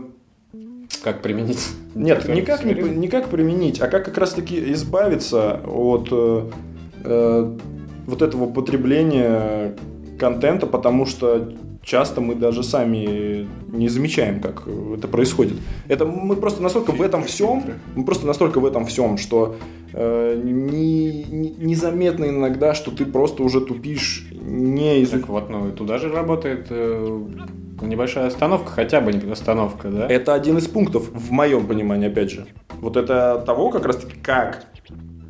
Как применить? Нет, Как никак не, не как применить, а как как раз-таки избавиться от э, э, вот этого потребления контента, потому что часто мы даже сами не замечаем, как это происходит. Это мы просто настолько в этом всем, мы просто настолько в этом всем, что э, не- не- незаметно иногда, что ты просто уже тупишь, не из... Так вот, ну и туда же работает э, небольшая остановка, хотя бы не остановка, да? Это один из пунктов, в моем понимании, опять же. Вот это того, как раз таки, как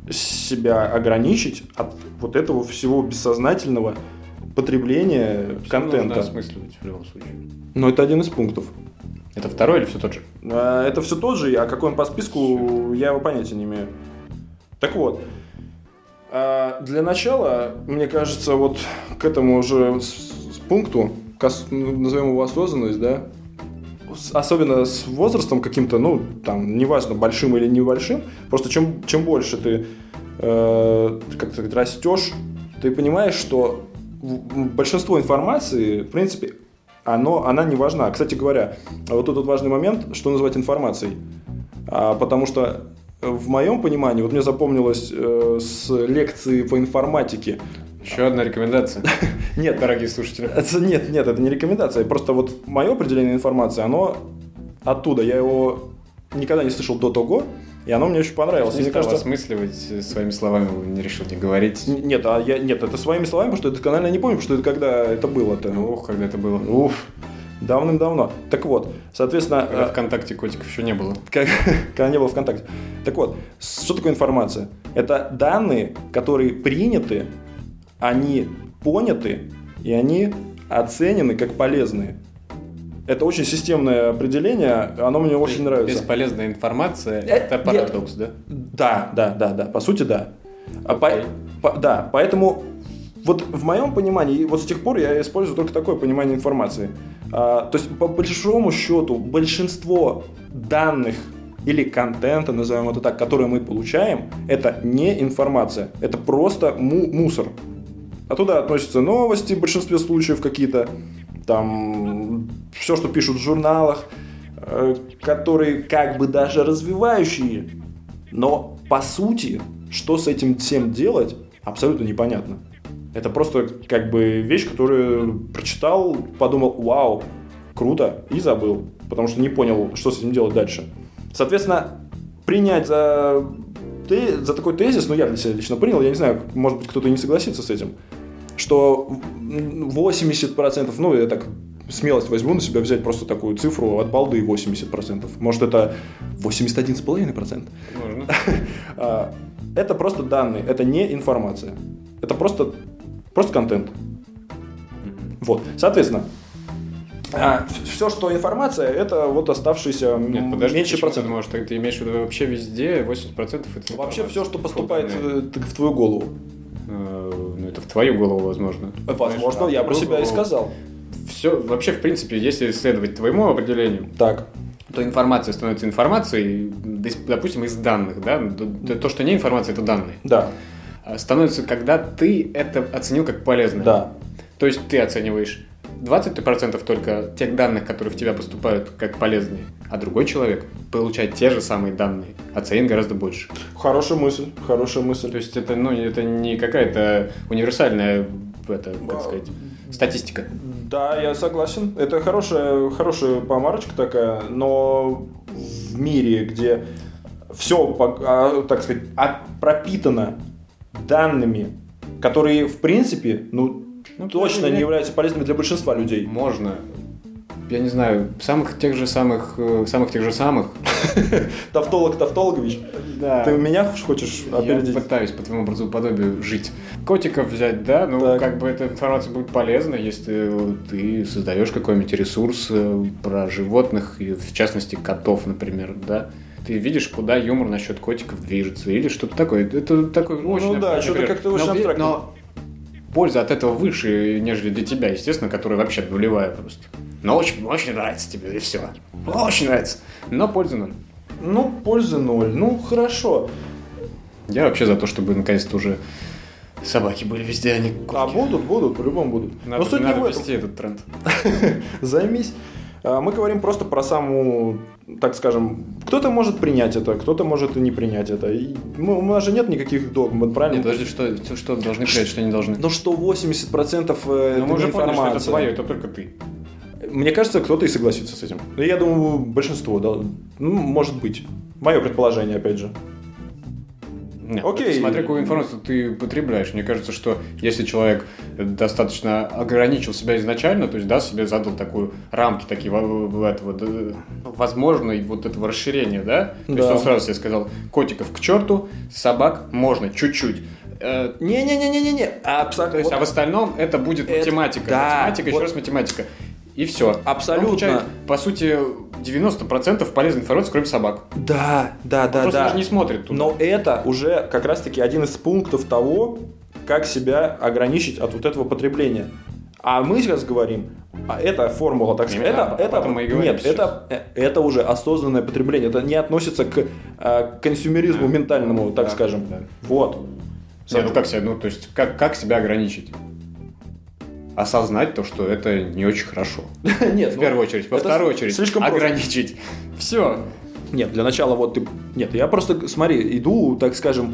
себя ограничить от вот этого всего бессознательного потребления Всё нужно контента. осмысливать в любом случае. Но это один из пунктов. Это второй или все тот же? А, Это все тот же, а какой он по списку, я его понятия не имею. Так вот, А для начала, мне кажется, вот к этому уже пункту, назовем его осознанность, да, особенно с возрастом каким-то, ну, там, неважно, большим или небольшим, просто чем, чем больше ты э, как сказать, растешь, ты понимаешь, что большинство информации, в принципе, оно, она не важна. Кстати говоря, вот тут важный момент, что называть информацией. А, потому что в моем понимании, вот мне запомнилось э, с лекции по информатике. Еще одна рекомендация. *laughs* Нет, дорогие слушатели. Это, нет, нет, это не рекомендация. Просто вот мое определение информации, оно оттуда. Я его никогда не слышал до того, и оно мне очень понравилось. Не мне кажется, осмысливать своими словами не решил не говорить. Нет, а я нет, это своими словами, потому что это канально не помню, что это когда это было-то. Ух, когда это было. Уф. Давным-давно. Так вот, соответственно... Когда а, ВКонтакте котиков еще не было. Как, *laughs* когда не было ВКонтакте. Так вот, что такое информация? Это данные, которые приняты, они поняты, и они оценены как полезные. Это очень системное определение, оно мне очень нравится. Бесполезная информация э, – это парадокс, да? Да, да, да, да, по сути, да. А по, по, да, поэтому вот в моем понимании, вот с тех пор я использую только такое понимание информации. А, то есть, по большому счету, большинство данных или контента, назовем это так, которые мы получаем, это не информация, это просто му- мусор. Оттуда относятся новости в большинстве случаев какие-то, там, все, что пишут в журналах, э, которые как бы даже развивающие, но по сути, что с этим всем делать, абсолютно непонятно. Это просто как бы вещь, которую прочитал, подумал, вау, круто, и забыл, потому что не понял, что с этим делать дальше. Соответственно, принять за, за такой тезис, ну я для себя лично принял, я не знаю, может быть кто-то не согласится с этим, что 80%, ну я так смелость возьму на себя взять просто такую цифру от балды 80%. Может это 81,5%. Можно. *laughs* А, это просто данные, это не информация. Это просто Просто контент. Вот. Соответственно, а, все, что информация, это вот оставшиеся Нет, подожди, меньше процентов. Может, ты, ты имеешь в виду вообще везде 80% это Вообще все, что поступает в, в твою голову. Э, ну, это в твою голову, возможно. Возможно, я про себя и сказал. Все, вообще, в принципе, если следовать твоему определению, так. то информация становится информацией, допустим, из данных, да? То, что не информация, это данные. Да. А, становится, когда ты это оценил как полезное. Да. То есть ты оцениваешь 20% только тех данных, которые в тебя поступают как полезные, а другой человек получает те же самые данные, оценит гораздо больше. Хорошая мысль, хорошая мысль. То есть это, ну, это не какая-то универсальная, это, как сказать, статистика. Да, я согласен. Это хорошая, хорошая помарочка такая, но в мире, где все, а, так сказать, пропитано данными, которые, в принципе, ну, ну точно не являются полезными для большинства людей. Можно. Я не знаю, самых тех же самых, э, самых тех же самых. *laughs* Тавтолог Тавтологович. Да. Ты меня хочешь опередить? Я пытаюсь по твоему образоподобию жить. Котиков взять, да, ну так. как бы эта информация будет полезна, если ты создаешь какой-нибудь ресурс э, про животных, и в частности котов, например, да ты видишь, куда юмор насчет котиков движется, или что-то такое. Это такой ну очень... Ну да, что-то как-то очень абстрактно. Но польза от этого выше, нежели для тебя, естественно, которая вообще нулевая просто. Но очень, очень нравится тебе, и все. Очень нравится. Но польза ноль. Ну, польза ноль. Ну, хорошо. Я вообще за то, чтобы наконец-то уже собаки были везде, они а. А будут, будут, по-любому будут. Надо, Но суть надо вести этот тренд. *laughs* Займись. А, мы говорим просто про саму, так скажем, кто-то может принять это, кто-то может и не принять это. И мы, у нас же нет никаких догм, правильно? Нет, подожди, что, что должны принять, что не должны? Ну что 80% э, это мы уже поняли, что это твое, это только ты. Мне кажется, кто-то и согласится с этим. Я думаю, большинство, да. Ну, может быть. Мое предположение, опять же. Нет, Окей. Смотря какую информацию ты потребляешь. Мне кажется, что если человек достаточно ограничил себя изначально, то есть, да, себе задал такую рамки, такие этого, возможно, вот этого расширения, да? То да. есть он сразу себе сказал, котиков к черту, собак можно чуть-чуть. Э, Не-не-не-не-не-не. А, то есть, вот. а в остальном это будет это, математика. Да, математика, вот. еще раз математика. И все. Абсолютно. Он получает, по сути, 90% полезной информации, кроме собак. Да, да, Он да, просто да. даже не смотрит туда. Но это уже как раз-таки один из пунктов того, как себя ограничить от вот этого потребления. А мы сейчас говорим, а это формула, так сказать, Именно это, это, мы и нет, это, э, это уже осознанное потребление, это не относится к э, консюмеризму Да. ментальному, так Да, скажем. да. Вот. Не, ну как себя, ну то есть как, как себя ограничить? Осознать то, что это не очень хорошо. *laughs* Нет, В ну, первую очередь. Во вторую очередь слишком ограничить. Все. Нет, для начала вот ты... Нет, я просто, смотри, иду, так скажем,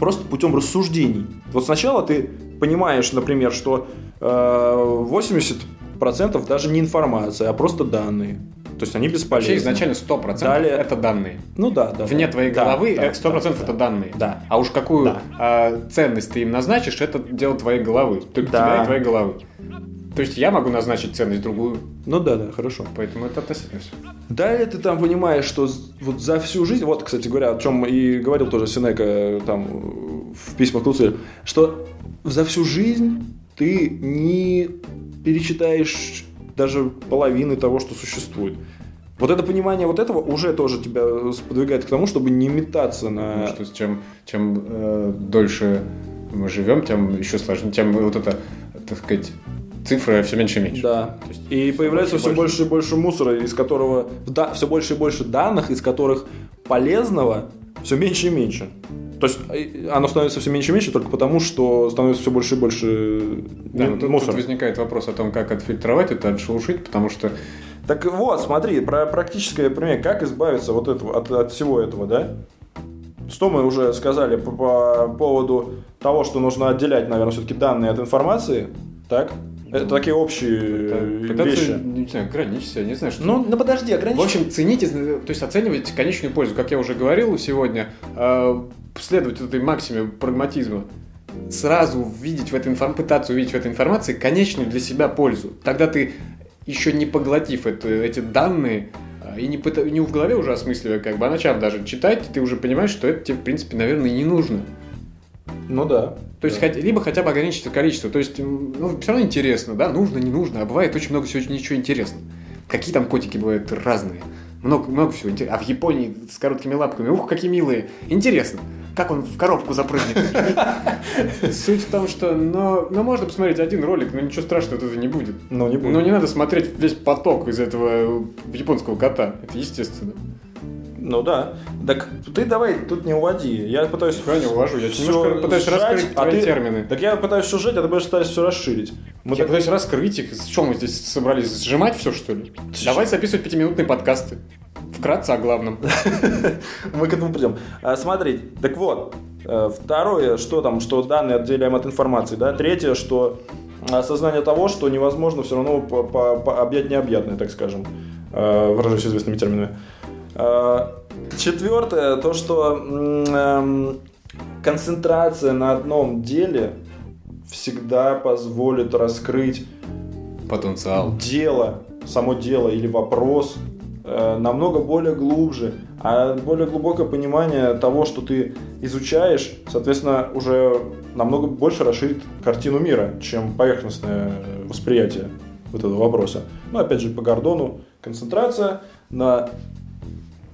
просто путем рассуждений. Вот сначала ты понимаешь, например, что э, 80% даже не информация, а просто данные. То есть они бесполезны. Вообще изначально 100% Далее- это данные. Ну да, да. Вне да. твоей Да, головы да, э, 100% да, это да. данные. Да. А уж какую Да. а, ценность ты им назначишь, это дело твоей головы. Только Да. тебя и твоей головы. То есть я могу назначить ценность другую, Ну да, да, хорошо. поэтому это относительно все. Далее ты там понимаешь, что вот за всю жизнь, вот, кстати говоря, о чем и говорил тоже Синека э, там в письмах к Луцилию, что за всю жизнь ты не перечитаешь даже половины того, что существует. Вот это понимание вот этого уже тоже тебя сподвигает к тому, чтобы не метаться на... Потому что чем, чем э, дольше мы живем, тем еще сложнее, тем вот это, так сказать, цифры все меньше и меньше. Да. Есть И появляется все больше и больше мусора, из которого да, все больше и больше данных, из которых полезного все меньше и меньше. То есть э, оно становится все меньше и меньше только потому, что становится все больше и больше Да, тут, мусора. тут возникает вопрос о том, как отфильтровать это, отшелушить, потому что Так вот, смотри, про практическое пример, как избавиться вот этого, от, от всего этого, да? Что мы уже сказали по, по поводу того, что нужно отделять, наверное, все-таки данные от информации, так? Это такие общие э, пытаться, вещи. не знаю, ограничить себя, не знаю, что Ну, ну подожди, ограничь. В общем, цените, то есть оценивайте конечную пользу. Как я уже говорил сегодня, э, следовать этой максиме прагматизма. Сразу видеть в этой информ... пытаться увидеть в этой информации конечную для себя пользу. Тогда ты, еще не поглотив это, эти данные, э, и не, пыта- не в голове уже осмысливая, как бы, а начав даже читать, ты уже понимаешь, что это тебе, в принципе, наверное, и не нужно. Ну да. То есть, Да. хоть- либо хотя бы ограничить это количество. То есть, ну, все равно интересно, да, нужно, не нужно. А бывает очень много всего ничего интересного. Какие там котики бывают разные. Много, много всего интересного. А в Японии с короткими лапками, ух, какие милые. Интересно, как он в коробку запрыгнет. Суть в том, что, но, но можно посмотреть один ролик, но ничего страшного этого не будет. Ну, не буду. Но не надо смотреть весь поток из этого японского кота. Это естественно. Ну да. Так ты давай тут не уводи. Я пытаюсь... Я не увожу, я немножко пытаюсь сжать, раскрыть а твои ты- термины. Так я пытаюсь сжать, а ты пытаться все расширить. Мы Я так- пытаюсь раскрыть их. Что мы здесь собрались? Сжимать все, что ли? Давай записывать пятиминутные подкасты. Вкратце о главном. *laughs* Мы к этому придем. А, смотри, так вот, э, второе, что там, что данные отделяем от информации, да. Третье, что осознание того, что невозможно все равно по- по- по- объять необъятное, так скажем, э, выражаясь известными терминами. Э, Четвертое, то, что эм, концентрация на одном деле всегда позволит раскрыть Потенциал. дело, само дело или вопрос э, намного более глубже, а более глубокое понимание того, что ты изучаешь, соответственно, уже намного больше расширит картину мира, чем поверхностное восприятие вот этого вопроса. Ну, опять же, по Гордону концентрация на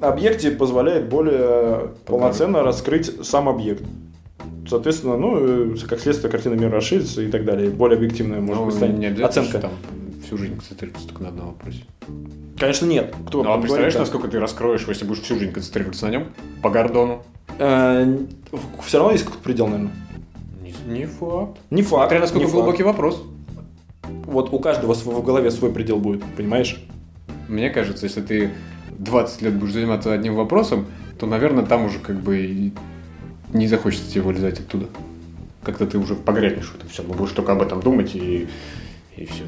объекте позволяет более полноценно раскрыть сам объект. Соответственно, ну, э, как следствие, картина мира расширится и так далее. Более объективная, может Ну, быть, станет не оценка. там всю жизнь концентрируется только на одном вопросе. Конечно, нет. Кто Ну, а говорит представляешь, так? насколько ты раскроешь, если будешь всю жизнь концентрироваться на нем? По Гордону? все равно есть какой-то предел, наверное. Не, не факт. Не факт. Смотря насколько не факт. глубокий вопрос. Вот у каждого в голове свой предел будет, понимаешь? Мне кажется, если ты 20 лет будешь заниматься одним вопросом, то, наверное, там уже как бы не захочется тебе вылезать оттуда. Как-то ты уже погрянешь в все. Будешь только об этом думать и, и все.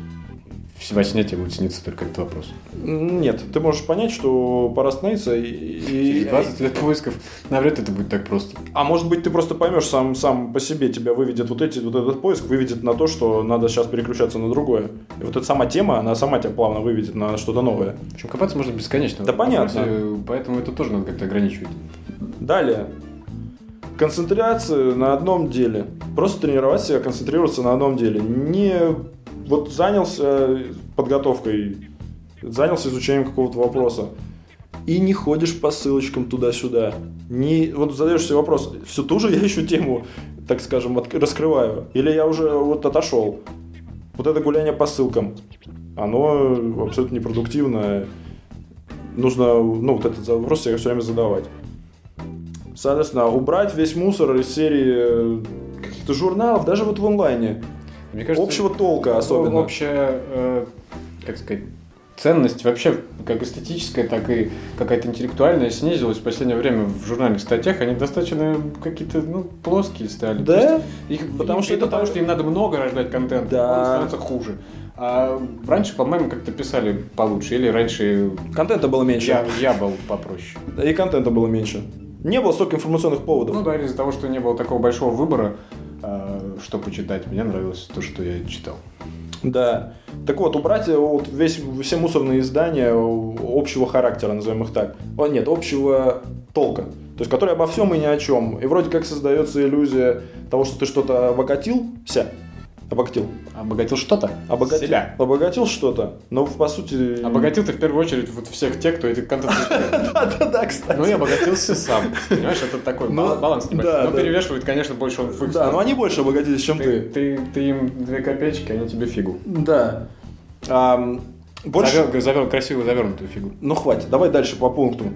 Во сне тебе будет сниться только этот вопрос. Нет, ты можешь понять, что пора остановиться и... и- Через 20 лет поисков навряд ли это будет так просто. А может быть, ты просто поймешь сам, сам по себе, тебя выведет вот, эти, вот этот поиск, выведет на то, что надо сейчас переключаться на другое. И вот эта сама тема, она сама тебя плавно выведет на что-то новое. В общем, копаться можно бесконечно. Да вопросе, понятно. Поэтому это тоже надо как-то ограничивать. Далее. Концентрация на одном деле. Просто тренировать себя, концентрироваться на одном деле. Не вот занялся подготовкой, занялся изучением какого-то вопроса, и не ходишь по ссылочкам туда-сюда. Не, вот задаешь себе вопрос, все ту же я еще тему, так скажем, от, раскрываю, или я уже вот отошел. Вот это гуляние по ссылкам, оно абсолютно непродуктивно. Нужно, ну, вот этот вопрос себе все время задавать. Соответственно, убрать весь мусор из серии каких-то журналов, даже вот в онлайне. Мне кажется, Общего толка особенно. Общая, э, как сказать, ценность вообще как эстетическая, так и какая-то интеллектуальная снизилась в последнее время в журнальных статьях. Они достаточно какие-то ну, плоские стали. Да? Их, потому, им, что это потому, что им надо много рождать контент, да. он становится хуже. А раньше, по-моему, как-то писали получше, или раньше... Контента было меньше. Я, я был попроще. И контента было меньше. Не было столько информационных поводов. Ну да, из-за того, что не было такого большого выбора, что почитать. Мне нравилось то, что я читал. Да. Так вот, убрать вот весь, все мусорные издания общего характера, назовем их так. О, нет, общего толка. То есть, которые обо всем и ни о чем. И вроде как создается иллюзия того, что ты что-то обогатился, Обогатил. Обогатил что-то? Обогатил. Себя. Обогатил что-то. Но по сути... Обогатил ты в первую очередь вот всех тех, кто эти контент *laughs* Да-да-да, кстати. Ну и обогатился сам. Понимаешь, это такой ну, баланс небольшой. Но перевешивает, конечно, больше он в их Да, но они больше обогатились, чем ты. Ты им две копеечки, они тебе фигу. Да. Больше... Завел красивую завернутую фигу. Ну хватит, давай дальше по пункту.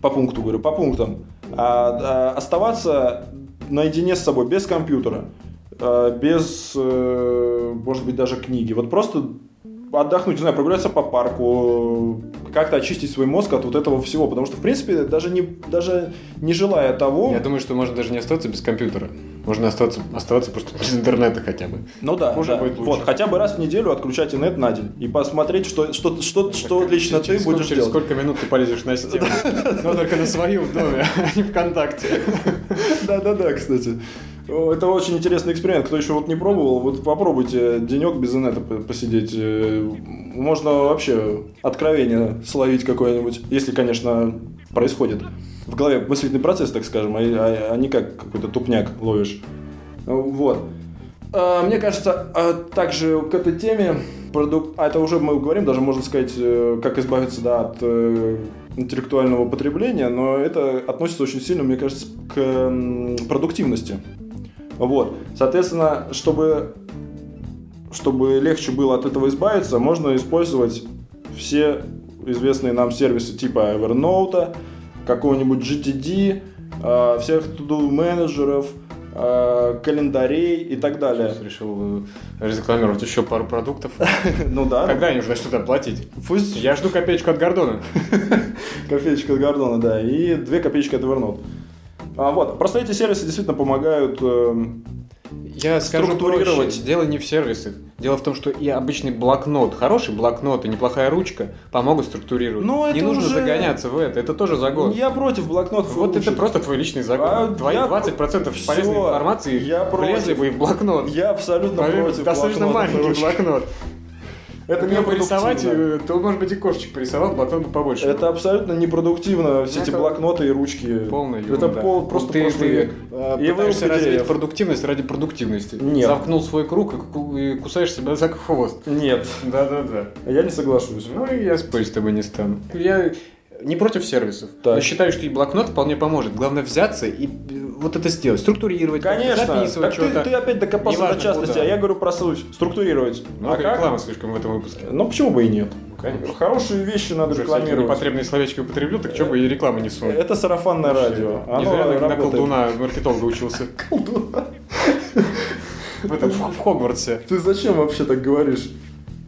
По пункту, говорю, по пунктам. А, а, оставаться наедине с собой, без компьютера. Э, без, э, может быть, даже книги. Вот просто отдохнуть, не знаю, прогуляться по парку, как-то очистить свой мозг от вот этого всего. Потому что, в принципе, даже не, даже не желая того... Я думаю, что можно даже не остаться без компьютера. Можно оставаться, оставаться просто *laughs* без интернета хотя бы. Ну да, Хуже да. Будет лучше. вот, хотя бы раз в неделю отключать интернет на день и посмотреть, что, что, что, что лично ты будешь сколько, делать. Через сколько минут ты полезешь на стену. *laughs* Но только на свою в доме, а не ВКонтакте. *laughs* Да-да-да, кстати. Это очень интересный эксперимент. Кто еще вот не пробовал, вот попробуйте денек без инета посидеть. Э, можно вообще откровение словить какое-нибудь, если, конечно, происходит в голове мыслительный процесс, так скажем, а, а, а не как какой-то тупняк ловишь. Вот. А, мне кажется, а также к этой теме продукт, а это уже мы говорим, даже можно сказать, э, как избавиться да, от э, интеллектуального потребления, но это относится очень сильно, мне кажется, к продуктивности. Вот. Соответственно, чтобы, чтобы легче было от этого избавиться, можно использовать все известные нам сервисы типа Evernote, какого-нибудь GTD, э, всех to-do менеджеров, э, календарей и так далее. Решил э, рекламировать еще пару продуктов. *laughs* Ну да. Когда они уже что-то платить? Пусть... Я жду копеечку от Гордона. *laughs* Копеечку от Гордона, да. И две копеечки от Evernote. А, вот, просто эти сервисы действительно помогают я скажу проще. Дело не в сервисах. Дело в том, что и обычный блокнот, хороший блокнот и неплохая ручка помогут структурировать. Но ну, не нужно уже... загоняться в это. Это тоже загон. Я против блокнотов. Вот это просто твой личный загон. А, Твои я... 20% Все. полезной информации я влезли бы в блокнот. Я абсолютно Поверь, против Достаточно маленький блокнот. Это не порисовать, э, то, может быть, и кошечек порисовал, блокнот бы побольше. Это абсолютно непродуктивно, все эти блокноты и ручки. Полная. Это пол, просто ты, прошлый ты, век. И пытаешься развить продуктивность ради продуктивности. Нет. Замкнул свой круг и кусаешь себя за хвост. Нет. Да-да-да. Я не соглашусь. Ну, и я спорить с тобой не стану. Я не против сервисов. Так. Но считаю, что и блокнот вполне поможет. Главное взяться и вот это сделать, структурировать, Конечно. записывать что-то. Ты, ты опять докопался Неважно, до частности, куда. а я говорю про суть, структурировать. Ну, а как? реклама слишком в этом выпуске. Ну, почему бы и нет? Конечно. Хорошие вещи надо Уже рекламировать. непотребные словечки употреблю, так что бы и рекламы не сунуть. Это сарафанное радио. Не зря на, на колдуна маркетолога учился. *laughs* Колдуна? В этом, в Хогвартсе. Ты зачем вообще так говоришь?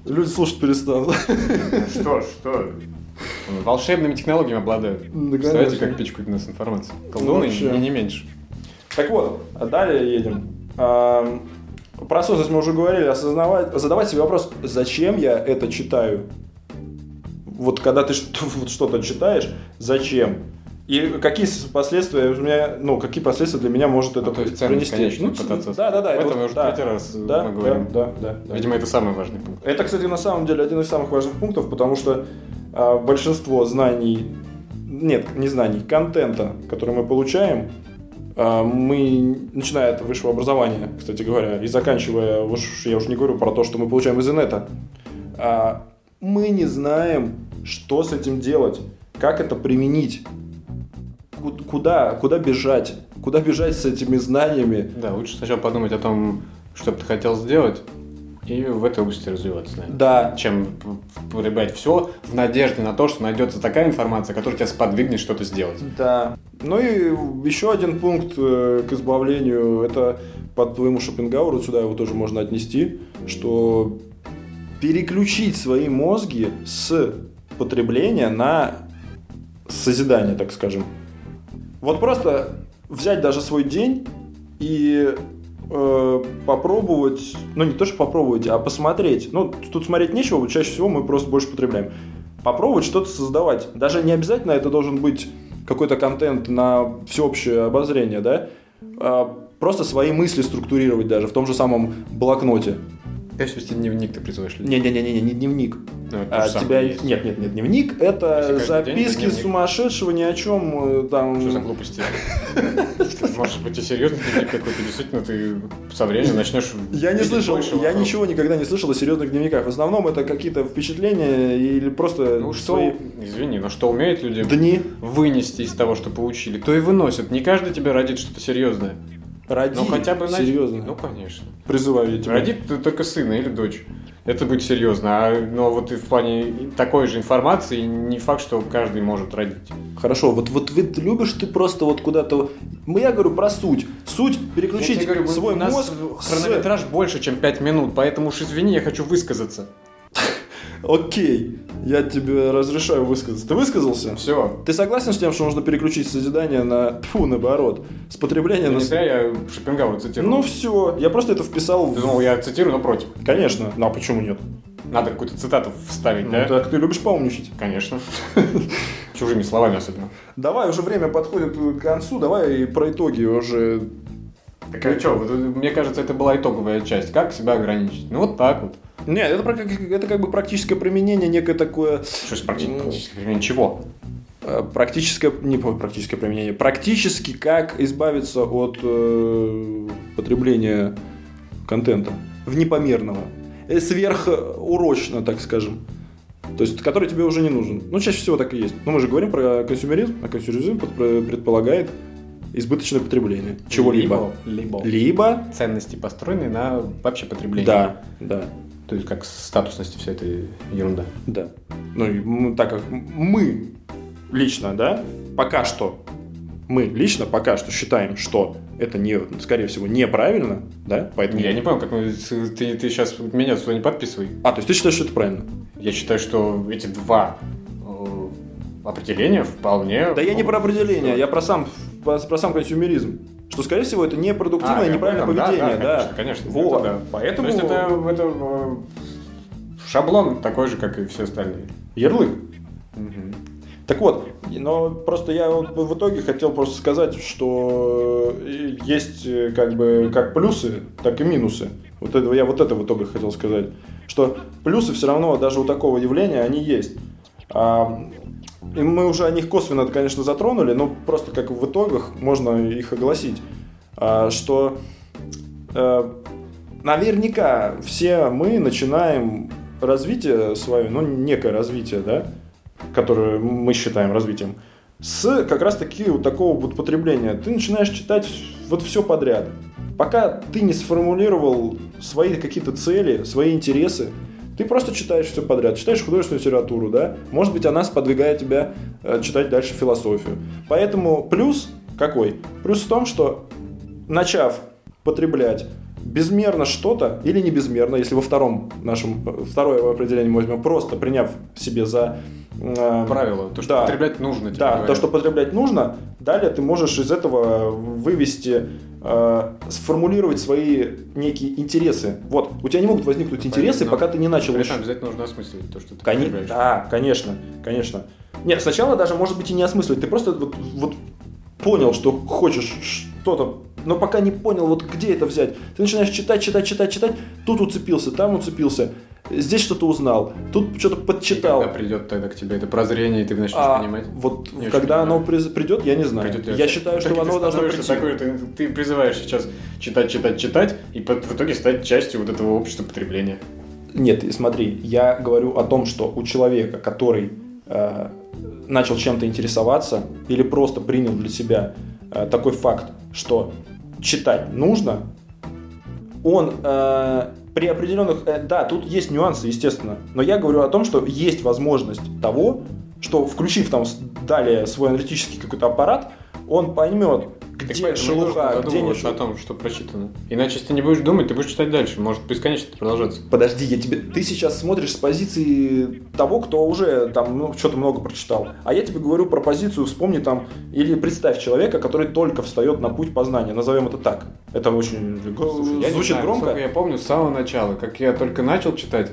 Люди слушать перестанут. Что, что? Волшебными технологиями обладают. Да, Представляете, как пичкают нас информацией. Колдуны ну, не меньше. Так вот, далее едем. Про осознанность мы уже говорили, осознавать, задавать себе вопрос, зачем я это читаю? Вот когда ты *laughs* что-то читаешь, зачем? И какие последствия у меня, ну, какие последствия для меня может это ну, то есть принести? Конечно, ну, пытаться. Да, да, да. В этом вот, уже да, третий раз да, мы говорим. Да, да, да. Видимо, это самый важный пункт. Это, кстати, на самом деле один из самых важных пунктов, потому что а, большинство знаний, нет, не знаний, контента, который мы получаем, а, мы, начиная от высшего образования, кстати говоря, и заканчивая, я уже не говорю про то, что мы получаем из инета, а, мы не знаем, что с этим делать, как это применить, куда, куда бежать, куда бежать с этими знаниями. Да, лучше сначала подумать о том, что бы ты хотел сделать, и в этой области развиваться, наверное. Да. Чем потребать все в надежде на то, что найдется такая информация, которая тебя сподвигнет что-то сделать. Да. Ну и еще один пункт э, к избавлению, это под твоему Шопенгауэру, сюда его тоже можно отнести, что переключить свои мозги с потребления на созидание, так скажем. Вот просто взять даже свой день и э, попробовать, ну не то, что попробовать, а посмотреть. Ну, тут смотреть нечего, чаще всего мы просто больше потребляем. Попробовать что-то создавать. Даже не обязательно это должен быть какой-то контент на всеобщее обозрение, да? А просто свои мысли структурировать даже в том же самом блокноте. Опять вести дневник ты призываешь людей? Не-не-не, не дневник. Ну, а, тебя... Нет, нет, нет, дневник это записки день, сумасшедшего ни о чем э, там. Что за глупости? *laughs* Может быть и серьезный дневник какой-то, действительно, ты со временем начнешь. Я не слышал, я ничего никогда не слышал о серьезных дневниках. В основном это какие-то впечатления или просто. Ну что, извини, но что умеют люди Дни. вынести из того, что поучили, то и выносят. Не каждый тебе родит что-то серьезное. Роди. Ну хотя бы серьезно. Ну конечно. Призываю я тебя. Роди только сына или дочь. Это будет серьезно. А, но вот и в плане такой же информации не факт, что каждый может родить. Хорошо, вот, вот вы любишь ты просто вот куда-то... Я говорю про суть. Суть переключить говорю, свой у нас мозг... Хронометраж с... больше, чем 5 минут, поэтому уж извини, я хочу высказаться. Окей, я тебе разрешаю высказаться. Ты высказался? Все. Ты согласен с тем, что нужно переключить созидание на, фу, наоборот, с потребления на... Не зря я Шопенгауэр цитирую. Ну все, я просто это вписал... Ты думал, я цитирую, но против? Конечно, ну а почему нет? Надо какую-то цитату вставить, ну, да? так ты любишь поумничать. Конечно. *laughs* Чужими словами особенно. Давай, уже время подходит к концу, давай про итоги уже так а что, мне кажется, это была итоговая часть. Как себя ограничить? Ну вот так вот. Нет, это, это как бы практическое применение, некое такое... Что есть практическое применение чего? Э, практическое, не практическое применение, практически как избавиться от э, потребления контента в непомерного, э, сверхурочно, так скажем. То есть, который тебе уже не нужен. Ну, чаще всего так и есть. Но мы же говорим про консюмеризм, а консюмеризм предполагает избыточное потребление чего-либо. Либо. Либо. Ценности построены на вообще потреблении. Да, да. То есть как статусности вся эта ерунда. Да. Ну, и так как мы лично, да, пока что, мы лично пока что считаем, что это не, скорее всего, неправильно, да, поэтому... Я не понял, как мы, ты, ты сейчас меня сюда не подписывай. А, то есть ты считаешь, что это правильно? Я считаю, что эти два э, определения вполне... Да я не про определение, я про сам, про, сам консюмеризм. Что, скорее всего, это непродуктивное, а, неправильное поведение. Да, да, конечно. конечно. Вот. Это, да. Поэтому... То есть это, это э, шаблон такой же, как и все остальные. Ярлык. Угу. Так вот, но просто я в итоге хотел просто сказать, что есть э, как бы как плюсы, так и минусы. Вот это, я вот это в итоге хотел сказать. Что плюсы все равно даже у такого явления они есть. А и мы уже о них косвенно, конечно, затронули, но просто как в итогах можно их огласить, а, что э, наверняка все мы начинаем развитие свое, ну, некое развитие, да, которое мы считаем развитием, с как раз таки вот такого вот потребления. Ты начинаешь читать вот все подряд. Пока ты не сформулировал свои какие-то цели, свои интересы, ты просто читаешь все подряд, читаешь художественную литературу, да? Может быть, она сподвигает тебя э, читать дальше философию. Поэтому плюс какой? Плюс в том, что начав потреблять безмерно что-то или не безмерно, если во втором нашем э, второе определение мы возьмем, просто приняв себе за э, правило, то, что да, потреблять нужно. Да, говорят. то, что потреблять нужно, далее ты можешь из этого вывести э, сформулировать свои некие интересы. Вот, у тебя не могут возникнуть интересы, Но пока ты не начал... При обязательно нужно осмысливать то, что ты Кон... Да, конечно, конечно. Нет, сначала даже, может быть, и не осмысливать. Ты просто вот, вот понял, что хочешь что-то, но пока не понял, вот где это взять. Ты начинаешь читать, читать, читать, читать, тут уцепился, там уцепился. Здесь что-то узнал, тут что-то подчитал. И когда придет тогда к тебе это прозрение, и ты начнешь А понимать? вот Не когда оно придет, я не знаю. Придет я считаю, что оно должно прийти. такой, ты, ты призываешь сейчас читать, читать, читать, и в итоге стать частью вот этого общества потребления. Нет, смотри, я говорю о том, что у человека, который э, начал чем-то интересоваться или просто принял для себя э, такой факт, что читать нужно, он э, при определенных... э, да, тут есть нюансы, естественно, но я говорю о том, что есть возможность того, что включив там далее свой аналитический какой-то аппарат, он поймет, где и нужно шелуха, где не шелуха. о том, что прочитано. Иначе, если ты не будешь думать, ты будешь читать дальше. Может бесконечно продолжаться. Подожди, я тебе. Ты сейчас смотришь с позиции того, кто уже там ну, что-то много прочитал. А я тебе говорю про позицию, вспомни там, или представь человека, который только встает на путь познания. Назовем это так. Это очень Слушай, я не звучит знаю, громко. Я помню с самого начала, как я только начал читать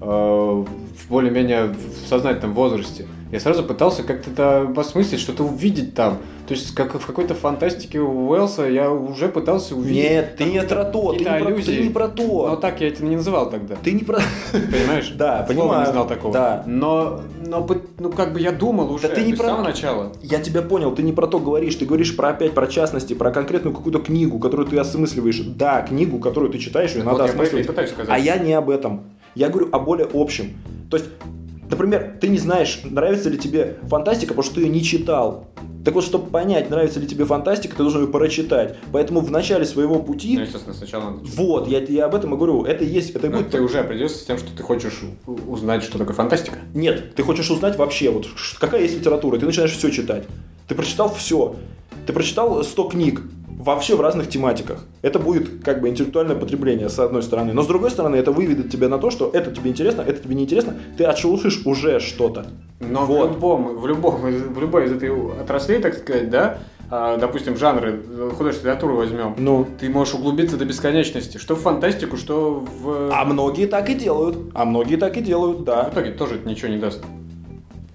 э, в более-менее в сознательном возрасте, я сразу пытался как-то это осмыслить, что-то увидеть там. То есть как в какой-то фантастике у Уэллса я уже пытался увидеть. Нет, ты не про то, ты не про, ты не про Но то. так я это не называл тогда. Ты не про. Понимаешь? *laughs* Да, понимаю. не знал такого. Да. Но, но ну как бы я думал уже Да ты не с про- самого начала. Я тебя понял, ты не про то говоришь, ты говоришь про опять про частности, про конкретную какую-то книгу, которую ты осмысливаешь. Да, книгу, которую ты читаешь, ее надо осмысливать. А я не об этом. Я говорю о более общем. То есть, например, ты не знаешь, нравится ли тебе фантастика, потому что ты ее не читал. Так вот, чтобы понять, нравится ли тебе фантастика, ты должен ее прочитать. Поэтому в начале своего Ну, пути, естественно, сначала надо вот, я, я об этом и говорю, это есть, это Но будет. ты уже определился с тем, что ты хочешь узнать, что такое фантастика. Нет, ты хочешь узнать вообще, вот какая есть литература, ты начинаешь все читать. Ты прочитал все. Ты прочитал 100 книг, вообще в разных тематиках. Это будет как бы интеллектуальное потребление, с одной стороны. Но с другой стороны, это выведет тебя на то, что это тебе интересно, это тебе не интересно. Ты отшелушишь уже что-то. Но Вот. в любом, в любом, в любой из этой отраслей, так сказать, да, а, допустим, жанры, художественную литературу возьмем, Ну, ты можешь углубиться до бесконечности, что в фантастику, что в... а многие так и делают. А многие так и делают, В да. итоге тоже это ничего не даст.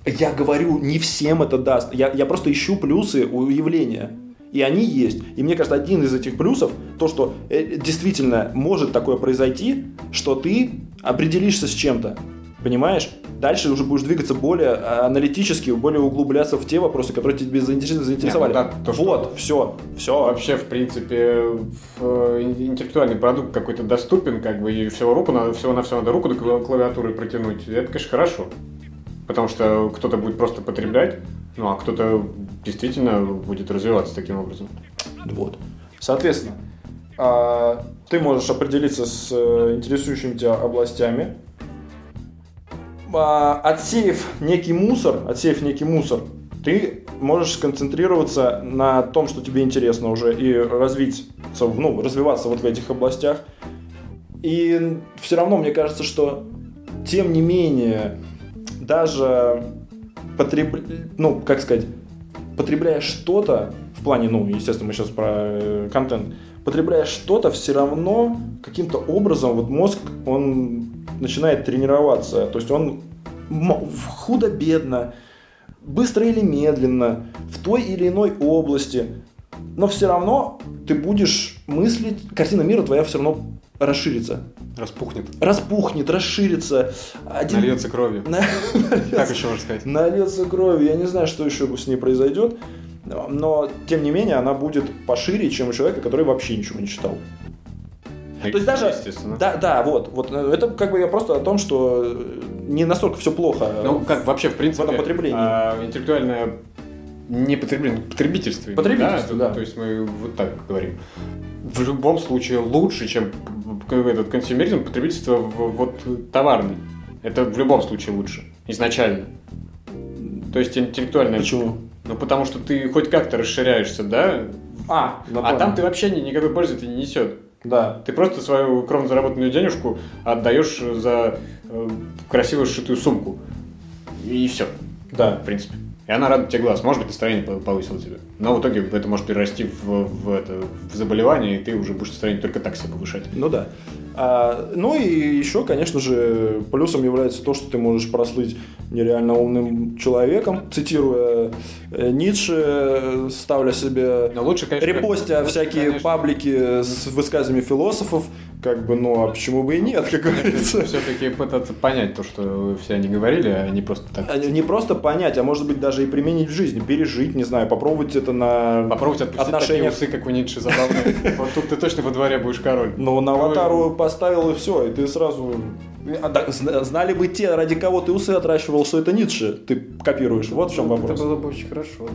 Я говорю, не всем это даст. Я, я просто ищу плюсы у явления. И они есть. И мне кажется, один из этих плюсов, то, что э, действительно может такое произойти, что ты определишься с чем-то. Понимаешь? Дальше уже будешь двигаться более э, аналитически, более углубляться в те вопросы, которые тебе заинтерес- заинтересовали. Нет, ну да, то, что- вот, все, все. Вообще, в принципе, э, интеллектуальный продукт какой-то доступен, как бы, и всего руку надо, всего на все надо руку до кла- клавиатуры протянуть. Это, конечно, хорошо. Потому что кто-то будет просто потреблять, ну а кто-то действительно будет развиваться таким образом. Вот. Соответственно, а, ты можешь определиться с э, интересующими тебя областями, А, отсеяв некий мусор, отсеяв некий мусор, ты можешь сконцентрироваться на том, что тебе интересно уже, и развить, ну, развиваться вот в этих областях. И все равно мне кажется, что тем не менее, даже потреб... ну, как сказать, потребляя что-то, в плане, ну, естественно, мы сейчас про э, контент, потребляя что-то, все равно каким-то образом вот мозг, он начинает тренироваться. То есть он худо-бедно, быстро или медленно, в той или иной области, но все равно ты будешь мыслить, картина мира твоя все равно расширится. Распухнет. Распухнет, расширится. Один... Нальется кровью. *laughs* Как еще можно сказать? Нальется кровью. Я не знаю, что еще с ней произойдет. Но, тем не менее, она будет пошире, чем у человека, который вообще ничего не читал. То есть даже... Естественно. Да, да, вот. вот э, это как бы я просто о том, что э, не настолько все плохо. Ну, как вообще, в принципе, В этом потреблении. а, интеллектуальное не потребление, потребительство. Потребительство, да. То есть мы вот так говорим. В любом случае лучше, чем этот консюмеризм, потребительство вот товарный. Это в любом случае лучше. Изначально. То есть интеллектуальное... Почему? Ну, потому что ты хоть как-то расширяешься, да? А, А там ты вообще ни- никакой пользы это не несет. Да. Ты просто свою кровно заработанную денежку отдаешь за э, красиво сшитую сумку. И все, Да. в принципе. И она радует тебе глаз. Может быть, настроение повысило тебе. Но в итоге это может перерасти в, в, это, в заболевание, и ты уже будешь настроение только так себе повышать. Ну да. А, ну и еще, конечно же, плюсом является то, что ты можешь прослыть нереально умным человеком, цитируя э, Ницше, ставля себе Но лучше, конечно, репостя всякие конечно. паблики с высказываниями философов, как бы, ну, а почему бы и нет, как говорится. Все-таки пытаться понять то, что все они говорили, а не просто так. Не просто понять, а может быть даже и применить в жизни, пережить, не знаю, попробовать это на Попробовать отпустить отношениях. такие усы, как у Ницше, забавные. *laughs* Вот тут ты точно во дворе будешь король. Ну, на аватару поставил и все, и ты сразу... А, Знали бы те, ради кого ты усы отращивал, что это Ницше, ты копируешь. Вот в чем вопрос. Это было бы очень хорошо.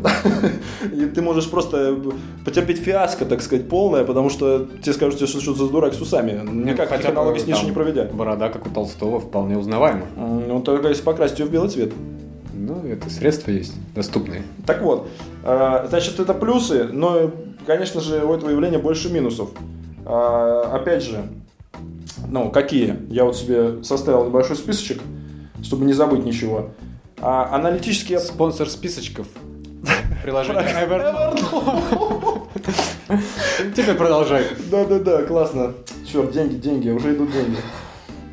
*laughs* И ты можешь просто потерпеть фиаско, так сказать, полное, потому что тебе скажут, что что за дурак с усами. Никак хотя аналоги с Ницше не проведя. Борода, как у Толстого, вполне узнаваема. Ну, только если покрасить ее в белый цвет. Ну, это средства есть, доступные. Так вот, э, значит, это плюсы, но, конечно же, у этого явления больше минусов. А, Опять же, ну, какие? Я вот себе составил небольшой списочек, чтобы не забыть ничего. А, Аналитические... Спонсор списочков. *laughs* Приложение Evernote. Теперь продолжай. Да-да-да, классно. Черт, деньги, деньги, уже идут деньги.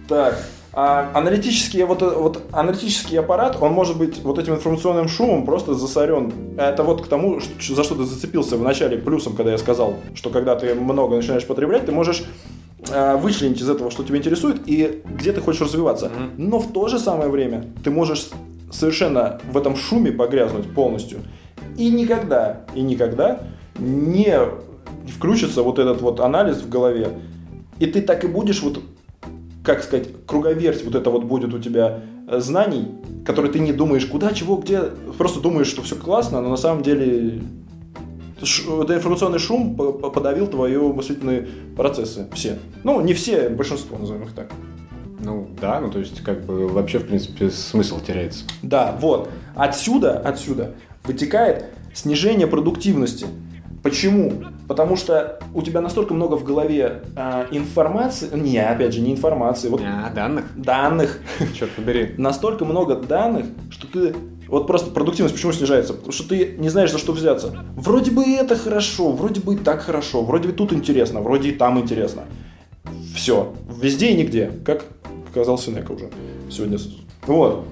Так, а аналитический, вот, вот аналитический аппарат, он может быть вот этим информационным шумом просто засорен. Это вот к тому, за что ты зацепился в начале плюсом, когда я сказал, что когда ты много начинаешь потреблять, ты можешь э, вычленить из этого, что тебя интересует, и где ты хочешь развиваться. Мгм. Но в то же самое время ты можешь совершенно в этом шуме погрязнуть полностью. И никогда, и никогда не включится вот этот вот анализ в голове. И ты так и будешь вот, как сказать, круговерть вот это вот будет у тебя э, знаний, которые ты не думаешь куда, чего, где. Просто думаешь, что все классно, но на самом деле этот информационный шум по- по- подавил твои мыслительные процессы. Все. Ну, не все, большинство, назовем их так. Ну, да, ну, то есть, как бы, вообще, в принципе, смысл теряется. Да, вот. Отсюда, отсюда вытекает снижение продуктивности. Почему? Потому что у тебя настолько много в голове а, информации, не, опять же, не информации, вот А, данных? данных, *laughs* Черт побери. настолько много данных, что ты вот просто продуктивность почему снижается? Потому что ты не знаешь, за что взяться. Вроде бы это хорошо, вроде бы и так хорошо, вроде бы тут интересно, вроде и там интересно. Все. Везде и нигде, как сказал Синека уже сегодня. Вот.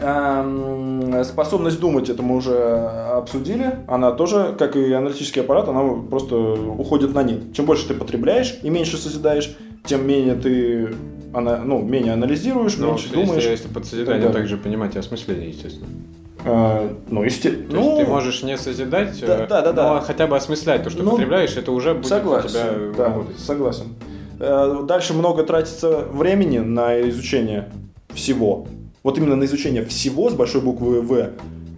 Эм, Способность думать, это мы уже обсудили. Она тоже, как и аналитический аппарат, она просто уходит на нет. Чем больше ты потребляешь и меньше созидаешь, тем менее ты ана- ну, менее анализируешь, Ну, меньше если, думаешь. если под созиданием Да. также понимать и осмысление, естественно. Э, ну, естественно. То есть ты можешь не созидать, Да, э, да, да, да. но хотя бы осмыслять то, что Ну, потребляешь, это уже будет Согласен, у тебя да, работать. согласен. Э, Дальше много тратится времени на изучение всего. Вот именно на изучение всего с большой буквы В.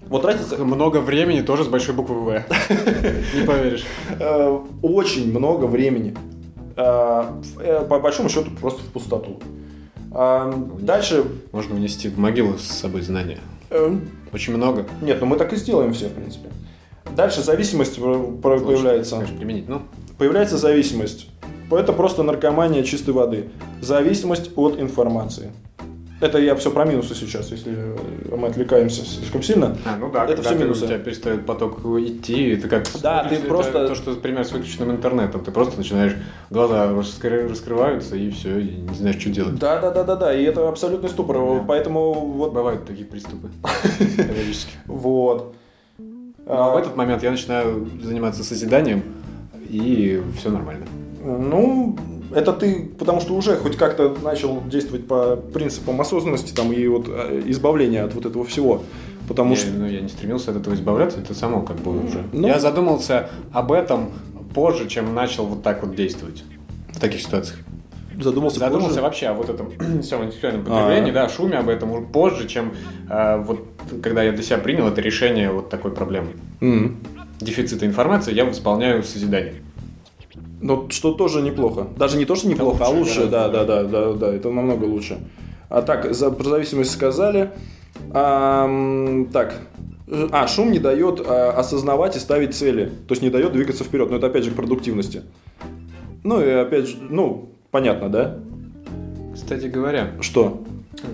Вот тратится Много времени тоже с большой буквы В. *laughs* Не поверишь. э, очень много времени. Э, э, По большому счету просто в пустоту. Дальше... Можно унести в могилу с собой знания. Очень много. Нет, ну мы так и сделаем все, в принципе. Дальше зависимость появляется. Конечно, применить. Ну, Появляется зависимость. Это просто наркомания чистой воды. Зависимость от информации. Это я все про минусы сейчас, если мы отвлекаемся слишком сильно. А, ну да, Это все минусы. у тебя перестает поток идти, и ты как... Да, ты это просто- То, что, например, с выключенным интернетом, ты просто начинаешь... Глаза раскры- раскрываются, и все, и не знаешь, что делать. Да, да, да, да, да. И это абсолютный ступор. Да. Поэтому вот. Бывают такие приступы. *laughs* Периодически. Вот. Но А, в этот момент я начинаю заниматься созиданием, и все нормально. Ну, это ты, потому что уже хоть как-то начал действовать по принципам осознанности там и вот э, избавления от вот этого всего. Потому я, что. ну, я не стремился от этого избавляться, это само как бы уже. Ну. Я задумался об этом позже, чем начал вот так вот действовать в таких ситуациях. Задумался, Задумался позже. вообще о вот этом *clears throat* всем интеллектуальном потреблении, да, шуме об этом уже позже, чем э, вот когда я для себя принял это решение вот такой проблемы. М. Дефицита информации я восполняю созиданием. Ну, что тоже неплохо. Даже не то, что неплохо, а лучше лучше, да, да, да, да, да, это намного лучше. А так, за, про зависимость сказали. Ам, так, а, шум не дает а, осознавать и ставить цели. То есть не дает двигаться вперед. Но это опять же к продуктивности. Ну и опять же, ну, понятно, да? Кстати говоря, Что?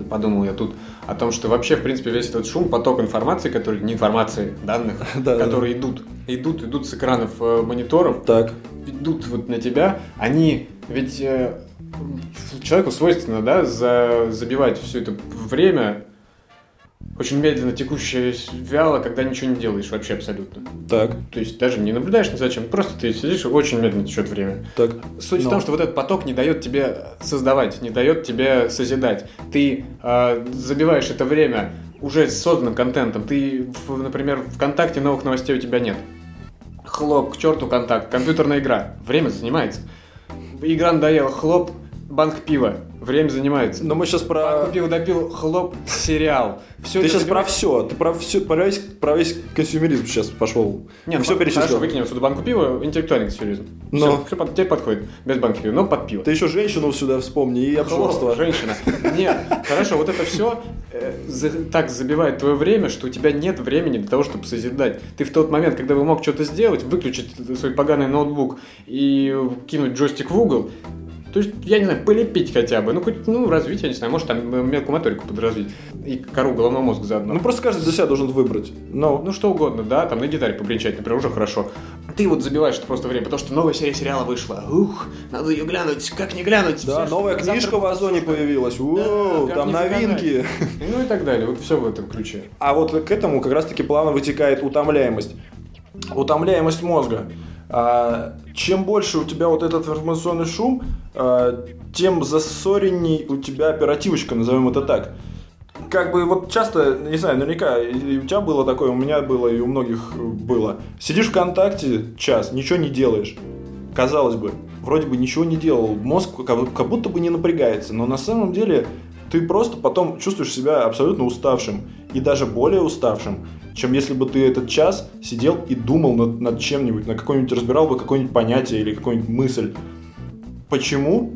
подумал я тут о том, что вообще, в принципе, весь этот шум, поток информации, который, не информации, данных, *laughs* Да, да. которые идут, идут, идут с экранов э, мониторов, Так. Идут вот на тебя, они ведь э, человеку свойственно, да, за, забивать все это время очень медленно текущее вяло, когда ничего не делаешь вообще абсолютно. Так. То есть даже не наблюдаешь ни за чем, просто ты сидишь и очень медленно течет время. Так. Суть в Ну. том, что вот этот поток не дает тебе создавать, не дает тебе созидать. Ты э, забиваешь это время уже созданным контентом. Ты, в- например, ВКонтакте новых новостей у тебя нет. Хлоп, к черту контакт, компьютерная игра. Время занимается. Игра надоела, хлоп, банка пива. Время занимается. Но мы сейчас про... Банку пива допил, хлоп, сериал. Все Ты сейчас про все, ты про все, про весь, про весь консюмеризм сейчас пошел. Нет, все ну, перечислил. Хорошо, выкинем сюда банку пива, интеллектуальный консюмеризм. Но. Все, теперь подходит. Без банки пива, но под пиво. Ты еще женщину сюда вспомни и обжорство. Женщина. Нет, хорошо, вот это все так забивает твое время, что у тебя нет времени для того, чтобы созидать. Ты в тот момент, когда бы мог что-то сделать, выключить свой поганый ноутбук и кинуть джойстик в угол, то есть, я не знаю, полепить хотя бы, ну, хоть, ну, развить, я не знаю, может, там э, мелкую моторику подразвить и кору головного мозга заодно. Ну просто каждый для себя должен выбрать. Но Ну, что угодно, да, там на гитаре побренчать, например, уже хорошо. Ты вот забиваешь это просто время, потому что новая серия сериала вышла. Ух, надо ее глянуть, как не глянуть. да, Все, новая завтра книжка в Озоне появилась. Уоу, как там новинки. Ну и так далее, вот все в этом ключе. А вот к этому как раз-таки плавно вытекает утомляемость. Утомляемость мозга. А, чем больше у тебя вот этот информационный шум, а, тем засоренней у тебя оперативочка, назовем это так. Как бы вот часто, не знаю, наверняка и у тебя было такое, у меня было и у многих было. Сидишь ВКонтакте час, ничего не делаешь. Казалось бы, вроде бы ничего не делал, мозг как как будто бы не напрягается, но на самом деле ты просто потом чувствуешь себя абсолютно уставшим и даже более уставшим, чем если бы ты этот час сидел и думал над, над чем-нибудь, на какой-нибудь разбирал бы какое-нибудь понятие или какую-нибудь мысль. Почему?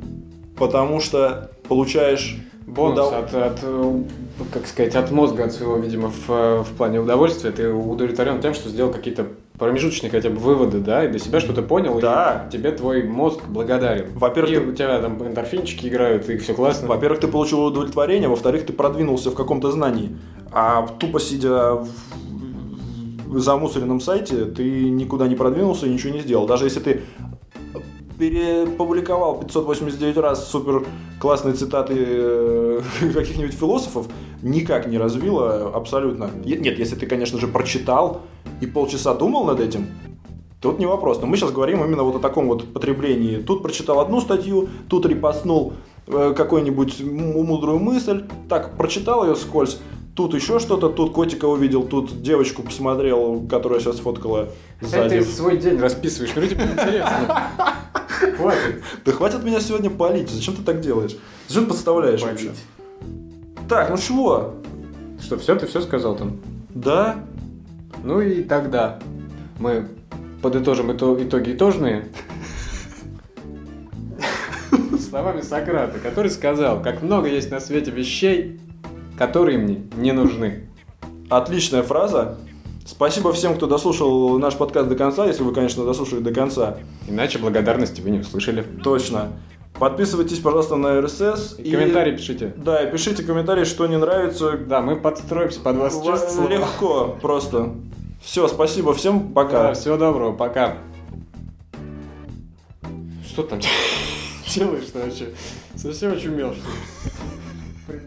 Потому что получаешь Бонус удов- от, от, э, как сказать, от мозга, от своего, видимо, в, в плане удовольствия. Ты удовлетворен тем, что сделал какие-то промежуточные хотя бы выводы, да, и для себя что-то понял, Да. и тебе твой мозг благодарен. Во-первых, и ты- у тебя там эндорфинчики играют, и все классно. Во-первых, ты получил удовлетворение, во-вторых, ты продвинулся в каком-то знании. А тупо сидя в замусоренном сайте, ты никуда не продвинулся и ничего не сделал. Даже если ты перепубликовал 589 раз супер классные цитаты э, *laughs* каких-нибудь философов, никак не развило абсолютно. Нет, если ты, конечно же, прочитал и полчаса думал над этим, Тут не вопрос. Но мы сейчас говорим именно вот о таком вот потреблении. Тут прочитал одну статью, тут репостнул э, какую-нибудь мудрую мысль, так, прочитал ее скользь, тут еще что-то, тут котика увидел, тут девочку посмотрел, которая сейчас фоткала Это сзади. ты свой день расписываешь, ну тебе интересно. Хватит. Да хватит меня сегодня палить, зачем ты так делаешь? Зачем ты подставляешь вообще? Так, ну чего? Что, все, ты все сказал там? Да? Ну и тогда мы подытожим ито- итоги итожные. Словами Сократа, который сказал, как много есть на свете вещей, которые мне не нужны. Отличная фраза. Спасибо всем, кто дослушал наш подкаст до конца, если вы, конечно, дослушали до конца. Иначе благодарности вы не услышали. Точно. Подписывайтесь, пожалуйста, на RSS. И комментарии пишите. Да, и пишите комментарии, что не нравится. Да, мы подстроимся под вас, Ва- честное слово. Легко, просто. Все, спасибо всем, пока. Да, всего доброго, пока. Что там *laughs* делаешь-то вообще? Совсем очумел, что ли?